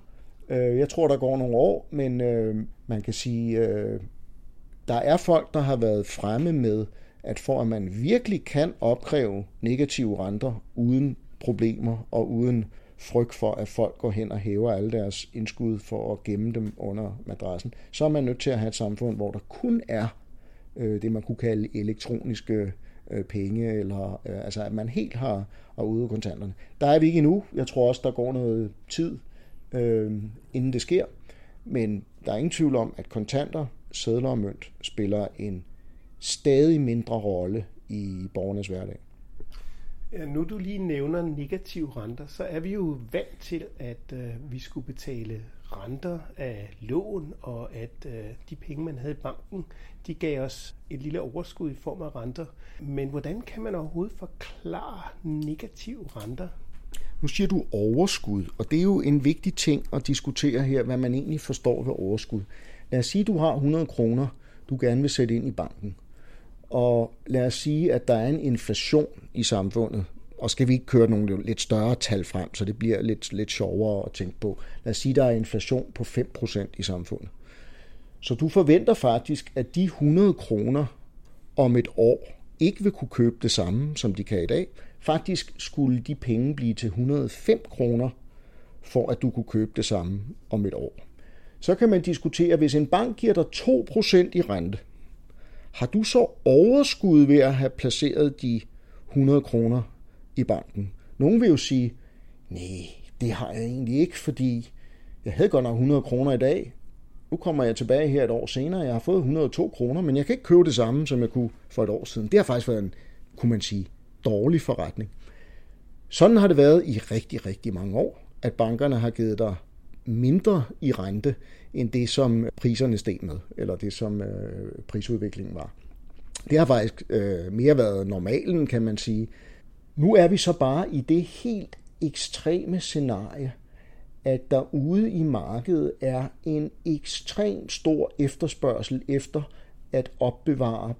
Øh, jeg tror, der går nogle år, men øh, man kan sige, øh, der er folk, der har været fremme med, at for at man virkelig kan opkræve negative renter uden problemer og uden frygt for, at folk går hen og hæver alle deres indskud for at gemme dem under madrassen, så er man nødt til at have et samfund, hvor der kun er øh, det, man kunne kalde elektroniske øh, penge, eller øh, altså at man helt har, har ude kontanterne. Der er vi ikke endnu. Jeg tror også, der går noget tid, øh, inden det sker. Men der er ingen tvivl om, at kontanter, sædler og mønt spiller en stadig mindre rolle i borgernes hverdag. Ja, nu du lige nævner negative renter, så er vi jo vant til, at øh, vi skulle betale renter af lån, og at øh, de penge, man havde i banken, de gav os et lille overskud i form af renter. Men hvordan kan man overhovedet forklare negative renter? Nu siger du overskud, og det er jo en vigtig ting at diskutere her, hvad man egentlig forstår ved overskud. Lad os sige, at du har 100 kroner, du gerne vil sætte ind i banken. Og lad os sige, at der er en inflation i samfundet, og skal vi ikke køre nogle lidt større tal frem, så det bliver lidt, lidt sjovere at tænke på. Lad os sige, at der er inflation på 5% i samfundet. Så du forventer faktisk, at de 100 kroner om et år ikke vil kunne købe det samme, som de kan i dag. Faktisk skulle de penge blive til 105 kroner, for at du kunne købe det samme om et år. Så kan man diskutere, hvis en bank giver dig 2% i rente, har du så overskud ved at have placeret de 100 kroner i banken? Nogle vil jo sige, nej, det har jeg egentlig ikke, fordi jeg havde godt nok 100 kroner i dag. Nu kommer jeg tilbage her et år senere, jeg har fået 102 kroner, men jeg kan ikke købe det samme, som jeg kunne for et år siden. Det har faktisk været en, kunne man sige, dårlig forretning. Sådan har det været i rigtig, rigtig mange år, at bankerne har givet dig mindre i rente, end det, som priserne steg med, eller det, som øh, prisudviklingen var. Det har faktisk øh, mere været normalen, kan man sige. Nu er vi så bare i det helt ekstreme scenarie, at der ude i markedet er en ekstrem stor efterspørgsel efter at opbevare,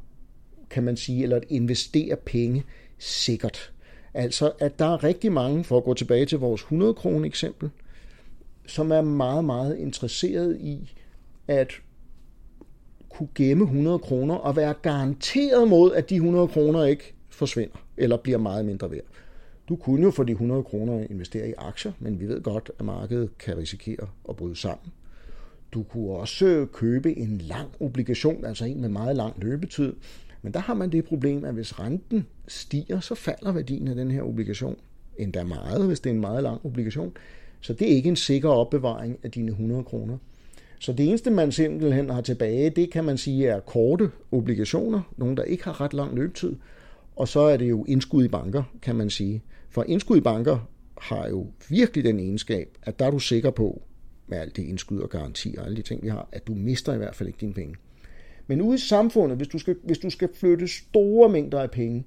kan man sige, eller at investere penge sikkert. Altså, at der er rigtig mange, for at gå tilbage til vores 100 kroner eksempel, som er meget, meget interesseret i at kunne gemme 100 kroner og være garanteret mod, at de 100 kroner ikke forsvinder eller bliver meget mindre værd. Du kunne jo for de 100 kroner investere i aktier, men vi ved godt, at markedet kan risikere at bryde sammen. Du kunne også købe en lang obligation, altså en med meget lang løbetid, Men der har man det problem, at hvis renten stiger, så falder værdien af den her obligation. Endda meget, hvis det er en meget lang obligation. Så det er ikke en sikker opbevaring af dine 100 kroner. Så det eneste, man simpelthen har tilbage, det kan man sige er korte obligationer, nogle der ikke har ret lang løbetid, og så er det jo indskud i banker, kan man sige. For indskud i banker har jo virkelig den egenskab, at der er du sikker på, med alt det indskud og garanti og alle de ting, vi har, at du mister i hvert fald ikke dine penge. Men ude i samfundet, hvis du skal, hvis du skal flytte store mængder af penge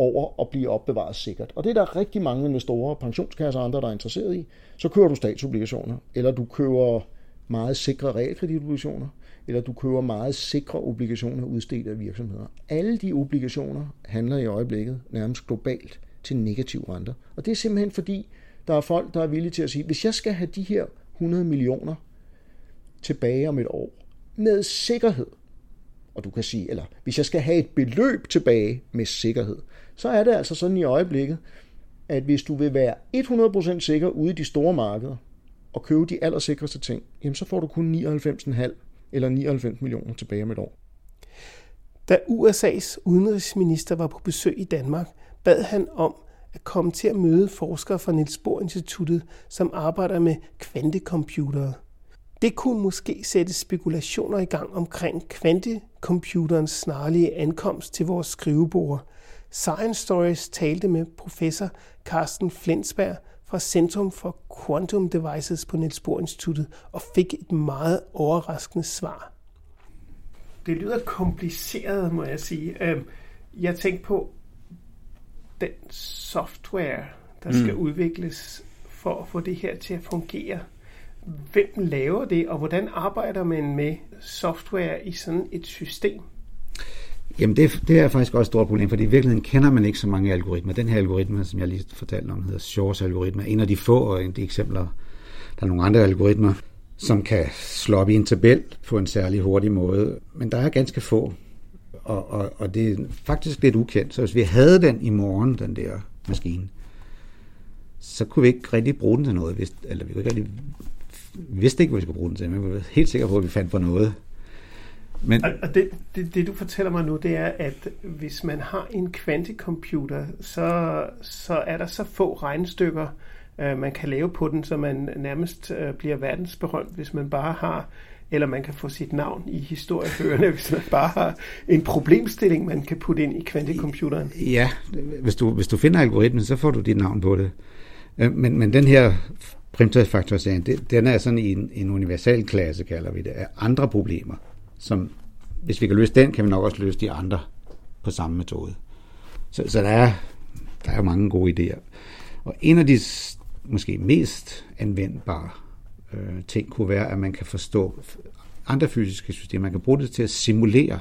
over og blive opbevaret sikkert, og det er der rigtig mange investorer, pensionskasser og andre, der er interesseret i, så kører du statsobligationer, eller du køber meget sikre realkreditobligationer, eller du køber meget sikre obligationer udstedt af virksomheder. Alle de obligationer handler i øjeblikket nærmest globalt til negativ renter. Og det er simpelthen fordi, der er folk, der er villige til at sige, hvis jeg skal have de her 100 millioner tilbage om et år, med sikkerhed, og du kan sige, eller hvis jeg skal have et beløb tilbage med sikkerhed, så er det altså sådan i øjeblikket, at hvis du vil være 100% sikker ude i de store markeder, og købe de allersikreste ting, jamen så får du kun 99,5 eller 99 millioner tilbage om et år. Da USA's udenrigsminister var på besøg i Danmark, bad han om at komme til at møde forskere fra Niels Bohr Instituttet, som arbejder med kvantecomputere. Det kunne måske sætte spekulationer i gang omkring kvantecomputerens snarlige ankomst til vores skrivebord. Science Stories talte med professor Carsten Flensberg fra Centrum for Quantum Devices på Niels Bohr Instituttet og fik et meget overraskende svar. Det lyder kompliceret, må jeg sige. Øhm, jeg tænkte på den software, der skal mm. udvikles for at få det her til at fungere. Hvem laver det, og hvordan arbejder man med software i sådan et system? Jamen det, det er faktisk også et stort problem, fordi i virkeligheden kender man ikke så mange algoritmer. Den her algoritme, som jeg lige fortalte om, hedder Shors algoritme, en af de få og en af de eksempler. Der er nogle andre algoritmer, som kan slå op i en tabel på en særlig hurtig måde, men der er ganske få, og, og, og det er faktisk lidt ukendt. Så hvis vi havde den i morgen, den der maskine, så kunne vi ikke rigtig bruge den til noget, hvis, eller vi kunne ikke rigtig, vidste ikke, hvad vi skulle bruge den til, men vi var helt sikre på, at vi fandt på noget. Men... Og, og det, det, det, du fortæller mig nu, det er, at hvis man har en kvantecomputer, så, så er der så få regnestykker, øh, man kan lave på den, så man nærmest øh, bliver verdensberømt, hvis man bare har eller man kan få sit navn i historiebøgerne, hvis man bare har en problemstilling, man kan putte ind i kvantecomputeren. Ja, hvis du, hvis du finder algoritmen, så får du dit navn på det. Øh, men, men den her primtalsfaktorisering, den er sådan i en, en universal klasse, kalder vi det, af andre problemer som hvis vi kan løse den, kan vi nok også løse de andre på samme metode. Så, så der, er, der er mange gode idéer. Og en af de måske mest anvendbare øh, ting kunne være, at man kan forstå andre fysiske systemer. Man kan bruge det til at simulere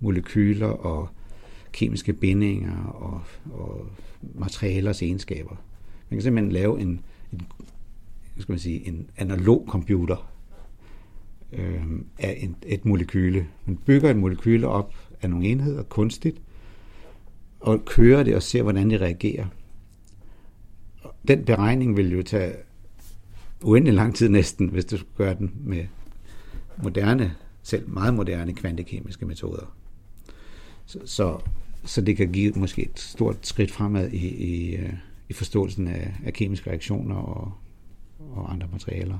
molekyler og kemiske bindinger og, og materialers egenskaber. Man kan simpelthen lave en, en, skal man sige, en analog computer, øh, af en, et molekyle. Man bygger et molekyle op af nogle enheder kunstigt, og kører det og ser, hvordan det reagerer. Den beregning vil jo tage uendelig lang tid næsten, hvis du skulle gøre den med moderne, selv meget moderne kvantekemiske metoder. Så, så, så det kan give måske et stort skridt fremad i, i, øh, i forståelsen af, af kemiske reaktioner og, og andre materialer.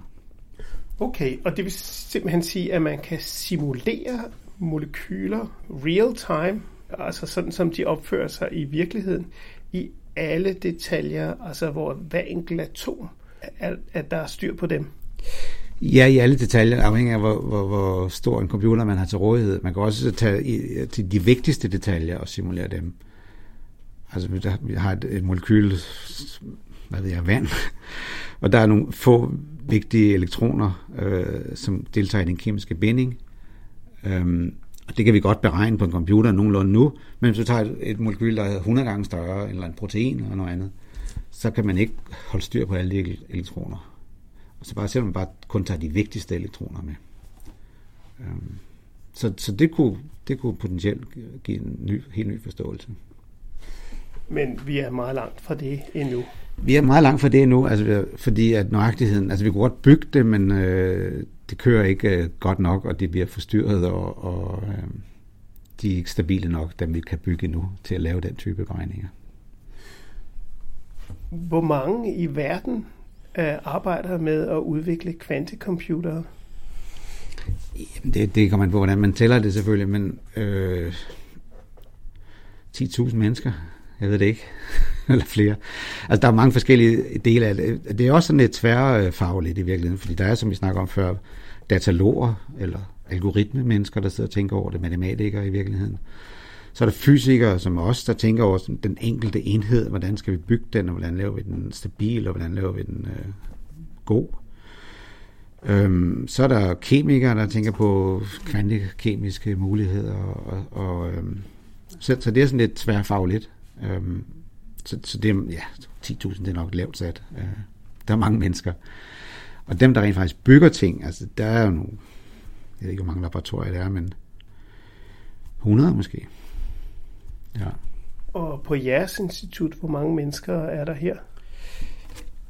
Okay, og det vil simpelthen sige, at man kan simulere molekyler real time, altså sådan som de opfører sig i virkeligheden, i alle detaljer, altså hvor hver enkelt atom, at, at der er styr på dem. Ja, i alle detaljer, afhængig af hvor, hvor, hvor stor en computer man har til rådighed. Man kan også tage i, til de vigtigste detaljer og simulere dem. Altså, vi har et, et molekyl, hvad ved jeg, vand, og der er nogle få vigtige elektroner, øh, som deltager i den kemiske binding. Øhm, og det kan vi godt beregne på en computer nogenlunde nu, men hvis du tager et, et molekyl, der er 100 gange større, eller en protein eller noget andet, så kan man ikke holde styr på alle de elektroner. Og så bare selvom man bare kun tager de vigtigste elektroner med. Øhm, så så det, kunne, det kunne potentielt give en ny, helt ny forståelse. Men vi er meget langt fra det endnu. Vi er meget langt fra det nu, altså, fordi at nøjagtigheden, altså vi kunne godt bygge det, men øh, det kører ikke øh, godt nok, og det bliver forstyrret, og, og øh, de er ikke stabile nok, dem vi kan bygge nu til at lave den type beregninger. Hvor mange i verden øh, arbejder med at udvikle kvantecomputere? Det, det kommer man på, hvordan man tæller det selvfølgelig, men øh, 10.000 mennesker, jeg ved det ikke, eller flere. Altså, der er mange forskellige dele af det. Det er også sådan lidt tværfagligt i virkeligheden, fordi der er, som vi snakker om før, dataloger, eller algoritme mennesker, der sidder og tænker over det, matematikere i virkeligheden. Så er der fysikere som os, der tænker over den enkelte enhed, hvordan skal vi bygge den, og hvordan laver vi den stabil, og hvordan laver vi den øh, god. Øhm, så er der kemikere, der tænker på kvantekemiske muligheder, og, og øhm, så, så det er sådan lidt tværfagligt. Øhm, så, så det er, ja, 10.000 det er nok lavt sat. Øh, der er mange mennesker. Og dem, der rent faktisk bygger ting, altså der er jo nogle, jeg ved ikke, hvor mange laboratorier der er, men 100 måske. Ja. Og på jeres institut, hvor mange mennesker er der her?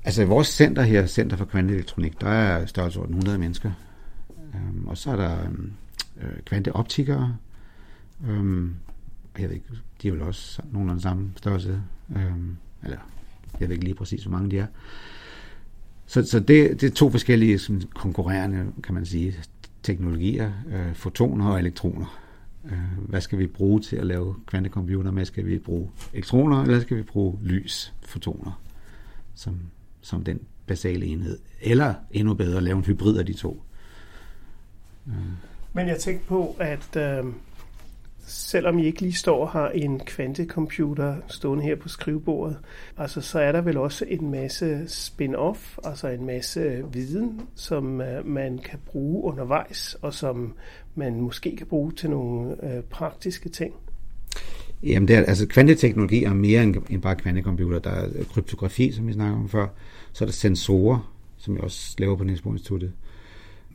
Altså vores center her, Center for Kvanteelektronik, der er størrelsesorden 100 mennesker. Øhm, og så er der øhm, øh, kvanteoptikere. Øhm, jeg ved ikke, de er vel også nogenlunde samme størrelse. Øhm, eller jeg ved ikke lige præcis, hvor mange de er. Så, så det, det er to forskellige sådan, konkurrerende, kan man sige, teknologier, øh, fotoner og elektroner. Øh, hvad skal vi bruge til at lave kvantecomputer med? Skal vi bruge elektroner, eller skal vi bruge lys, fotoner, som, som den basale enhed? Eller endnu bedre, lave en hybrid af de to. Øh. Men jeg tænkte på, at øh, selvom I ikke lige står og har en kvantecomputer stående her på skrivebordet, altså så er der vel også en masse spin-off, altså en masse viden, som øh, man kan bruge undervejs, og som man måske kan bruge til nogle øh, praktiske ting. Jamen, det er, altså kvanteteknologi er mere end, end bare kvantecomputer. Der er øh, kryptografi, som vi snakker om før. Så er der sensorer, som jeg også laver på Niels Bohr Instituttet,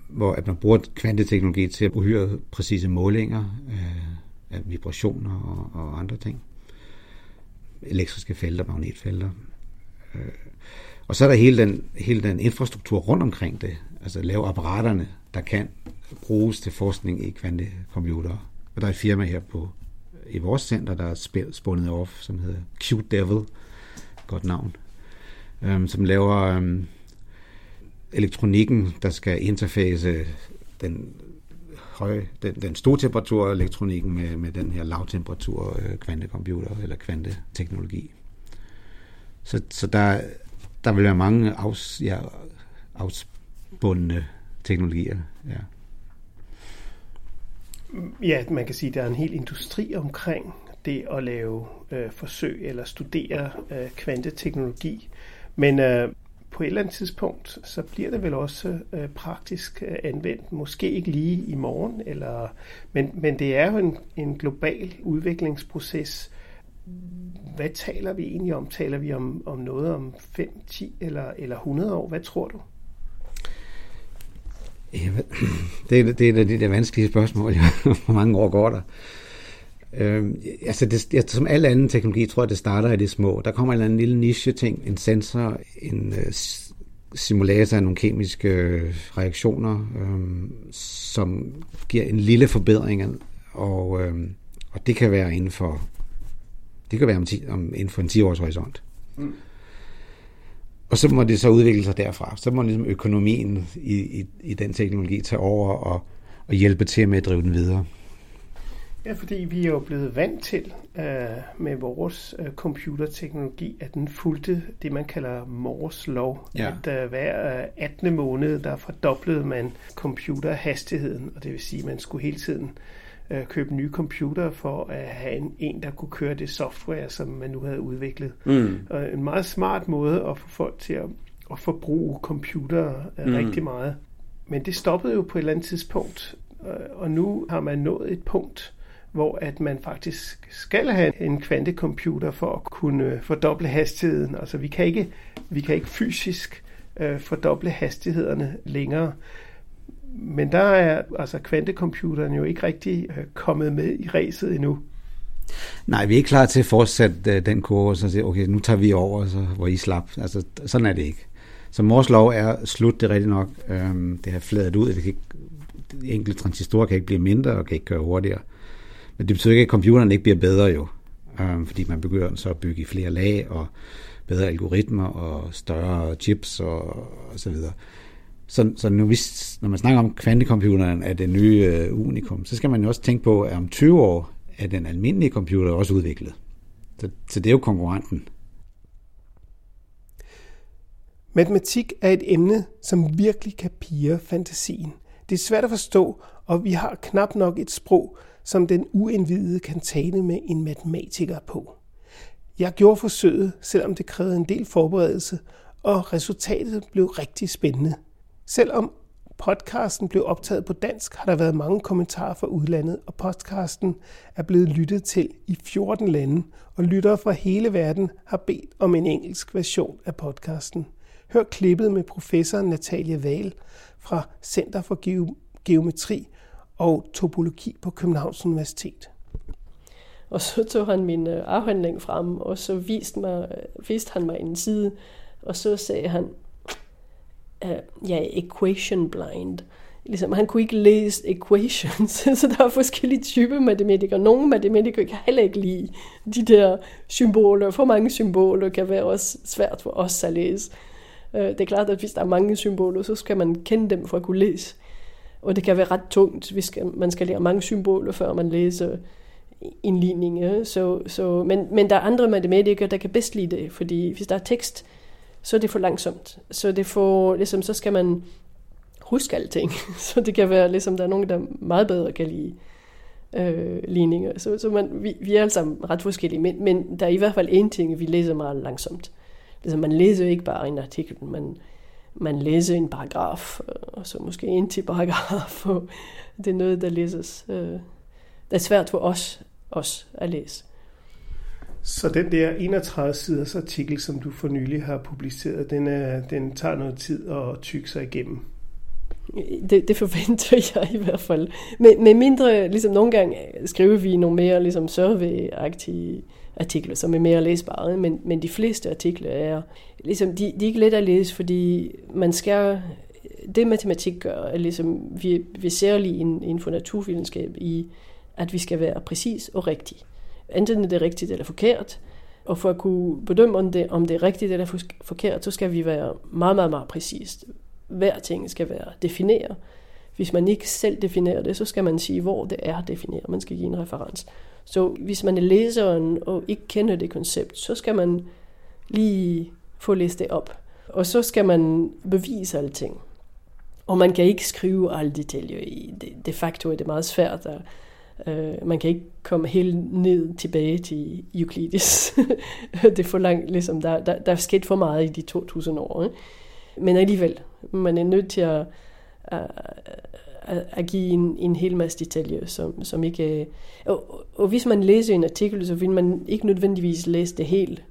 hvor at man bruger kvanteteknologi til at uhyre præcise målinger, øh, af vibrationer og, og andre ting. Elektriske felter, magnetfelter. Øh, og så er der hele den, hele den infrastruktur rundt omkring det. Altså lave apparaterne, der kan bruges til forskning i kvantecomputere. Og der er et firma her på i vores center, der er spundet off, som hedder Cute Devil, godt navn, øhm, som laver øhm, elektronikken, der skal interface den høje, den, den store temperatur elektronikken med, med den her lavtemperatur øh, kvantecomputer eller kvanteteknologi. Så, så der, der vil være mange afs, ja, afsbundne teknologier. Ja. ja, man kan sige, at der er en hel industri omkring det at lave øh, forsøg eller studere øh, kvanteteknologi. Men øh, på et eller andet tidspunkt, så bliver det vel også øh, praktisk øh, anvendt. Måske ikke lige i morgen, eller, men, men det er jo en, en global udviklingsproces. Hvad taler vi egentlig om? Taler vi om, om noget om 5, 10 eller, eller 100 år? Hvad tror du? Det, er, det er det, der vanskelige spørgsmål. Hvor mange år går der? Øh, altså det, jeg, som alle anden teknologi, tror jeg, det starter i det små. Der kommer en eller anden lille niche-ting, en sensor, en uh, simulator af nogle kemiske øh, reaktioner, øh, som giver en lille forbedring, og, øh, og det kan være inden for det kan være om, 10, om inden for en 10-års horisont. Mm. Og så må det så udvikle sig derfra. Så må ligesom økonomien i, i, i den teknologi tage over og, og hjælpe til med at drive den videre. Ja, fordi vi er jo blevet vant til uh, med vores uh, computerteknologi, at den fulgte det, man kalder Moores lov. Ja. At uh, hver uh, 18. måned, der fordoblede man computerhastigheden, og det vil sige, at man skulle hele tiden uh, købe nye computere for at have en, en, der kunne køre det software, som man nu havde udviklet. Mm. Og en meget smart måde at få folk til at, at forbruge computer uh, mm. rigtig meget. Men det stoppede jo på et eller andet tidspunkt, og nu har man nået et punkt, hvor at man faktisk skal have en kvantecomputer for at kunne øh, fordoble hastigheden. Altså vi kan ikke, vi kan ikke fysisk øh, fordoble hastighederne længere. Men der er altså kvantecomputeren jo ikke rigtig øh, kommet med i ræset endnu. Nej, vi er ikke klar til at fortsætte øh, den kurve, og så sige, okay, nu tager vi over, så, hvor I slap. Altså, sådan er det ikke. Så Mors lov er slut, det er rigtigt nok. Øhm, det har fladet ud. Det kan ikke, enkelte transistorer kan ikke blive mindre og kan ikke køre hurtigere. Men det betyder ikke, at computeren ikke bliver bedre jo, øh, fordi man begynder så at bygge i flere lag og bedre algoritmer og større chips og, og så videre. Så, så nu, hvis, når man snakker om kvantecomputeren er det nye øh, unikum, så skal man jo også tænke på, at om 20 år er den almindelige computer også udviklet. Så, så det er jo konkurrenten. Matematik er et emne, som virkelig kan pire fantasien. Det er svært at forstå, og vi har knap nok et sprog, som den uindvidede kan tale med en matematiker på. Jeg gjorde forsøget, selvom det krævede en del forberedelse, og resultatet blev rigtig spændende. Selvom podcasten blev optaget på dansk, har der været mange kommentarer fra udlandet, og podcasten er blevet lyttet til i 14 lande, og lyttere fra hele verden har bedt om en engelsk version af podcasten. Hør klippet med professor Natalia Wahl fra Center for Geometri og Topologi på Københavns Universitet. Og så tog han min øh, afhandling frem, og så viste, mig, viste han mig en side, og så sagde han, uh, ja, equation blind. Ligesom, han kunne ikke læse equations, så der er forskellige typer matematikere. Nogle matematikere kan heller ikke lide de der symboler. For mange symboler kan være også svært for os at læse. Øh, det er klart, at hvis der er mange symboler, så skal man kende dem for at kunne læse. Og det kan være ret tungt, hvis man skal lære mange symboler, før man læser en ligning. Ja? Så, så, men, men der er andre matematikere, der kan bedst lide det, fordi hvis der er tekst, så er det for langsomt. Så det får, ligesom, så skal man huske alting. Så det kan være, ligesom, der er nogen, der meget bedre kan lide øh, ligninger. Så, så man, vi, vi er alle sammen ret forskellige, men, men der er i hvert fald en ting, vi læser meget langsomt. Ligesom, man læser ikke bare en artikel, man, man læser en paragraf, og så måske en til paragraf, og det er noget, der læses. Øh, det er svært for os, os at læse. Så den der 31 siders artikel, som du for nylig har publiceret, den, er, den tager noget tid at tykke sig igennem. Det, det forventer jeg i hvert fald. Med, med mindre, ligesom nogle gange skriver vi nogle mere ligesom survey-agtige artikler, som er mere læsbare, men, men de fleste artikler er, ligesom, de, de er ikke let at læse, fordi man skal, det matematik gør, er ligesom, vi, vi ser lige inden for naturvidenskab i, at vi skal være præcis og rigtig enten er det rigtigt eller forkert. Og for at kunne bedømme, om det, om det er rigtigt eller forkert, så skal vi være meget, meget, meget præcist. Hver ting skal være defineret. Hvis man ikke selv definerer det, så skal man sige, hvor det er defineret. Man skal give en referens. Så hvis man er læseren og ikke kender det koncept, så skal man lige få læst det op. Og så skal man bevise alting. Og man kan ikke skrive alle detaljer i. De, de facto er det meget svært at, Uh, man kan ikke komme helt ned tilbage til Euclides. det er for langt, ligesom, der, der, der er sket for meget i de 2000 år. Ikke? Men alligevel, man er nødt til at, at, at, at give en, en hel masse detaljer, som, som ikke... Øh, og, og hvis man læser en artikel, så vil man ikke nødvendigvis læse det helt.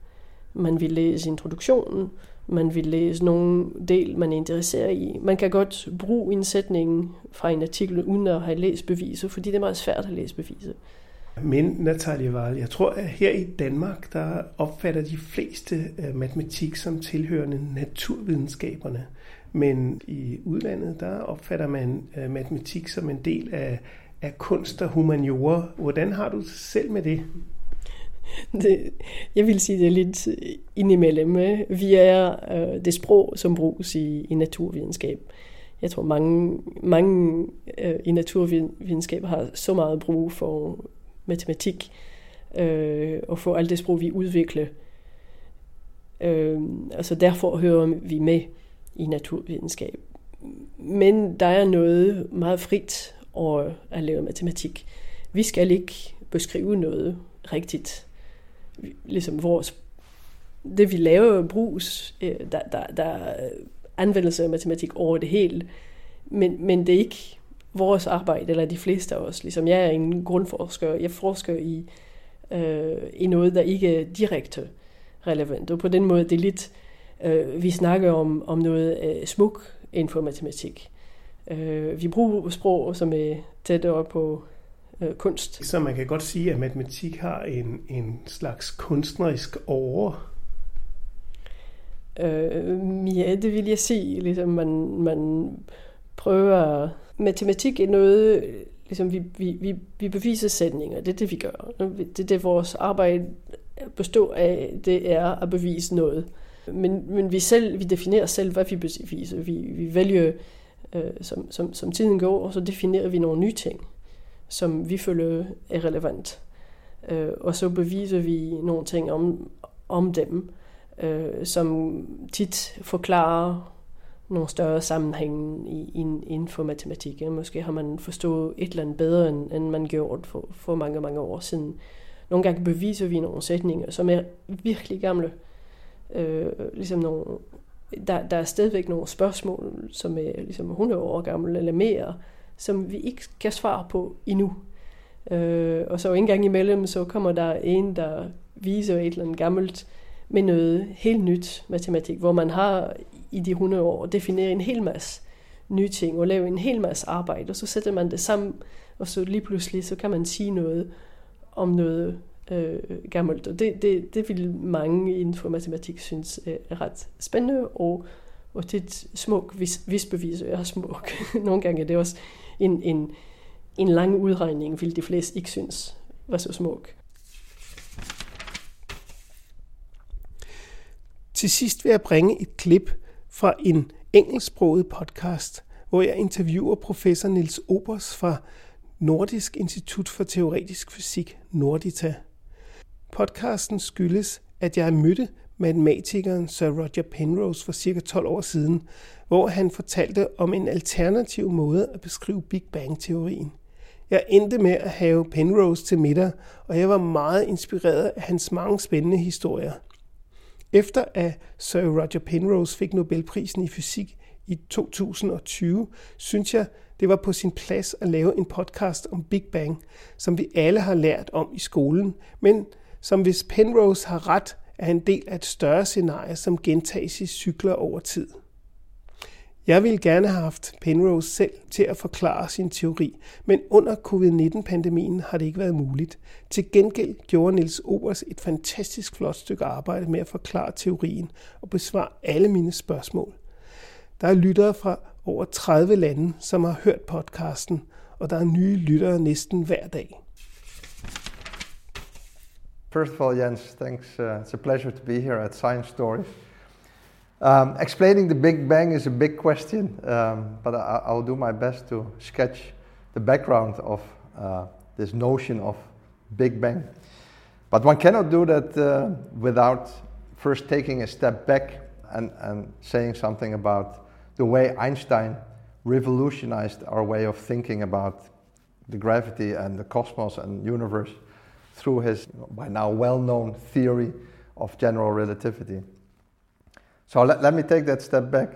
Man vil læse introduktionen, man vil læse nogle del, man er interesseret i. Man kan godt bruge en sætning fra en artikel, uden at have læst beviser, fordi det er meget svært at læse beviser. Men Natalie Wahl, jeg tror, at her i Danmark, der opfatter de fleste øh, matematik som tilhørende naturvidenskaberne. Men i udlandet, der opfatter man øh, matematik som en del af, af kunst og humaniora. Hvordan har du selv med det? det, jeg vil sige, det er lidt indimellem. Øh. Vi er øh, det sprog, som bruges i, i naturvidenskab. Jeg tror, mange, mange øh, i naturvidenskab har så meget brug for matematik øh, og for alt det sprog, vi udvikler. Øh, altså derfor hører vi med i naturvidenskab. Men der er noget meget frit over at lave matematik. Vi skal ikke beskrive noget rigtigt ligesom vores, det vi laver bruges, øh, der, der, der er anvendelse af matematik over det hele, men, men det er ikke vores arbejde, eller de fleste af os. Ligesom jeg er en grundforsker, jeg forsker i, øh, i noget, der ikke er direkte relevant, og på den måde det er lidt, øh, vi snakker om, om noget øh, smuk inden for matematik. Øh, vi bruger sprog, som er tættere på øh, kunst. Så man kan godt sige, at matematik har en, en slags kunstnerisk over. Øh, ja, det vil jeg sige. Ligesom man, man prøver... Matematik er noget, ligesom vi, vi, vi, vi beviser sætninger, det er det, vi gør. Det er det, vores arbejde består af, det er at bevise noget. Men, men vi, selv, vi definerer selv, hvad vi beviser. Vi, vi vælger, øh, som, som, som tiden går, og så definerer vi nogle nye ting, som vi føler er relevant. Øh, og så beviser vi nogle ting om, om dem, øh, som tit forklarer nogle større sammenhænge i, inden for matematik. Måske har man forstået et eller andet bedre, end, end man gjorde for, for mange, mange år siden. Nogle gange beviser vi nogle sætninger, som er virkelig gamle. Øh, øh, ligesom nogle, der, der er stadigvæk nogle spørgsmål, som øh, ligesom, er ligesom 100 år gamle eller mere, som vi ikke kan svare på endnu. Øh, og så en gang imellem, så kommer der en, der viser et eller andet gammelt med noget helt nyt matematik, hvor man har i de 100 år defineret en hel masse nye ting og lavet en hel masse arbejde, og så sætter man det sammen, og så lige pludselig, så kan man sige noget om noget øh, gammelt. Og det, det, det vil mange inden for matematik synes øh, er ret spændende, og, og det er smuk, hvis, hvis beviser er smuk. Nogle gange er det også en, en, en lang udregning, vil de fleste ikke synes var så smuk. Til sidst vil jeg bringe et klip fra en engelsksproget podcast, hvor jeg interviewer professor Nils Obers fra Nordisk Institut for Teoretisk Fysik, Nordita. Podcasten skyldes, at jeg mødte matematikeren Sir Roger Penrose for cirka 12 år siden, hvor han fortalte om en alternativ måde at beskrive Big Bang-teorien. Jeg endte med at have Penrose til middag, og jeg var meget inspireret af hans mange spændende historier. Efter at Sir Roger Penrose fik Nobelprisen i fysik i 2020, synes jeg, det var på sin plads at lave en podcast om Big Bang, som vi alle har lært om i skolen, men som hvis Penrose har ret, er en del af et større scenarie, som gentages i cykler over tid. Jeg ville gerne have haft Penrose selv til at forklare sin teori, men under covid-19-pandemien har det ikke været muligt. Til gengæld gjorde Niels Obers et fantastisk flot stykke arbejde med at forklare teorien og besvare alle mine spørgsmål. Der er lyttere fra over 30 lande, som har hørt podcasten, og der er nye lyttere næsten hver dag. First of all, Jens, thanks. Uh, it's a pleasure to be here at Science Stories. Um, explaining the Big Bang is a big question, um, but I, will do my best to sketch the background of uh, this notion of Big Bang. But one cannot do that uh, without first taking a step back and, and saying something about the way Einstein revolutionized our way of thinking about the gravity and the cosmos and universe through his by now well known theory of general relativity. So let, let me take that step back.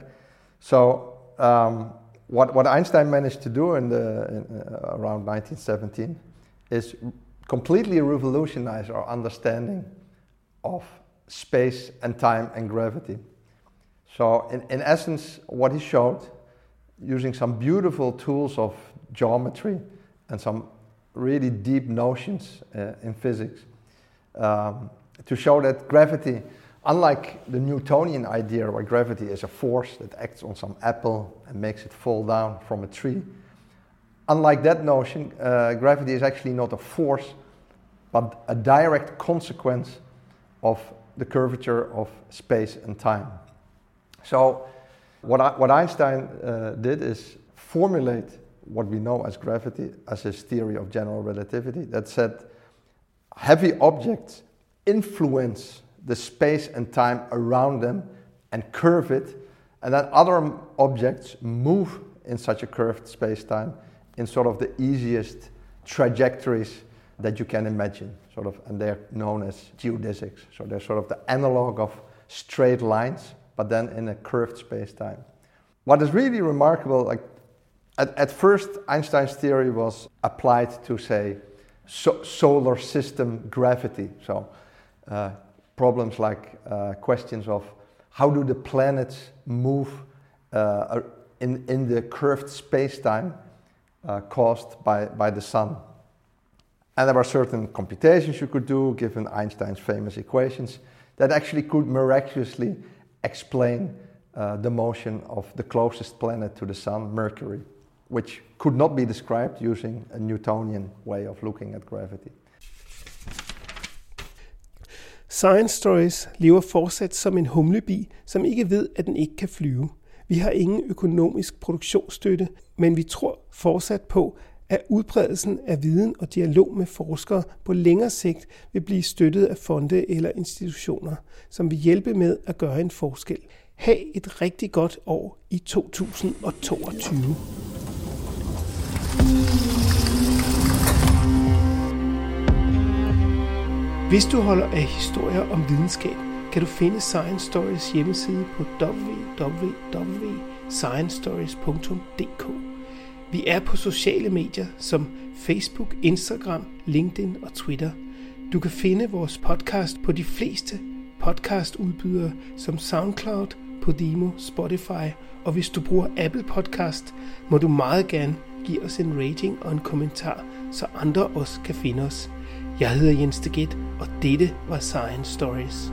So um, what, what Einstein managed to do in the, in, uh, around 1917 is completely revolutionize our understanding of space and time and gravity. So in, in essence, what he showed, using some beautiful tools of geometry and some really deep notions uh, in physics, um, to show that gravity Unlike the Newtonian idea where gravity is a force that acts on some apple and makes it fall down from a tree, unlike that notion, uh, gravity is actually not a force, but a direct consequence of the curvature of space and time. So, what, I, what Einstein uh, did is formulate what we know as gravity as his theory of general relativity that said heavy objects influence the space and time around them and curve it, and then other objects move in such a curved space time in sort of the easiest trajectories that you can imagine, sort of, and they're known as geodesics. So they're sort of the analog of straight lines, but then in a curved space time. What is really remarkable, like at, at first, Einstein's theory was applied to, say, so solar system gravity. So uh, problems like uh, questions of how do the planets move uh, in, in the curved space-time uh, caused by, by the sun. And there were certain computations you could do, given Einstein's famous equations, that actually could miraculously explain uh, the motion of the closest planet to the sun, Mercury. Which could not be described using a Newtonian way of looking at gravity. Science Stories lever fortsat som en humlebi, som ikke ved, at den ikke kan flyve. Vi har ingen økonomisk produktionsstøtte, men vi tror fortsat på, at udbredelsen af viden og dialog med forskere på længere sigt vil blive støttet af fonde eller institutioner, som vil hjælpe med at gøre en forskel. Ha' et rigtig godt år i 2022. Hvis du holder af historier om videnskab, kan du finde Science Stories hjemmeside på www.sciencestories.dk. Vi er på sociale medier som Facebook, Instagram, LinkedIn og Twitter. Du kan finde vores podcast på de fleste podcastudbydere som SoundCloud, Podimo, Spotify, og hvis du bruger Apple Podcast, må du meget gerne give os en rating og en kommentar, så andre også kan finde os. Jeg hedder Jens Deget, og dette var Science Stories.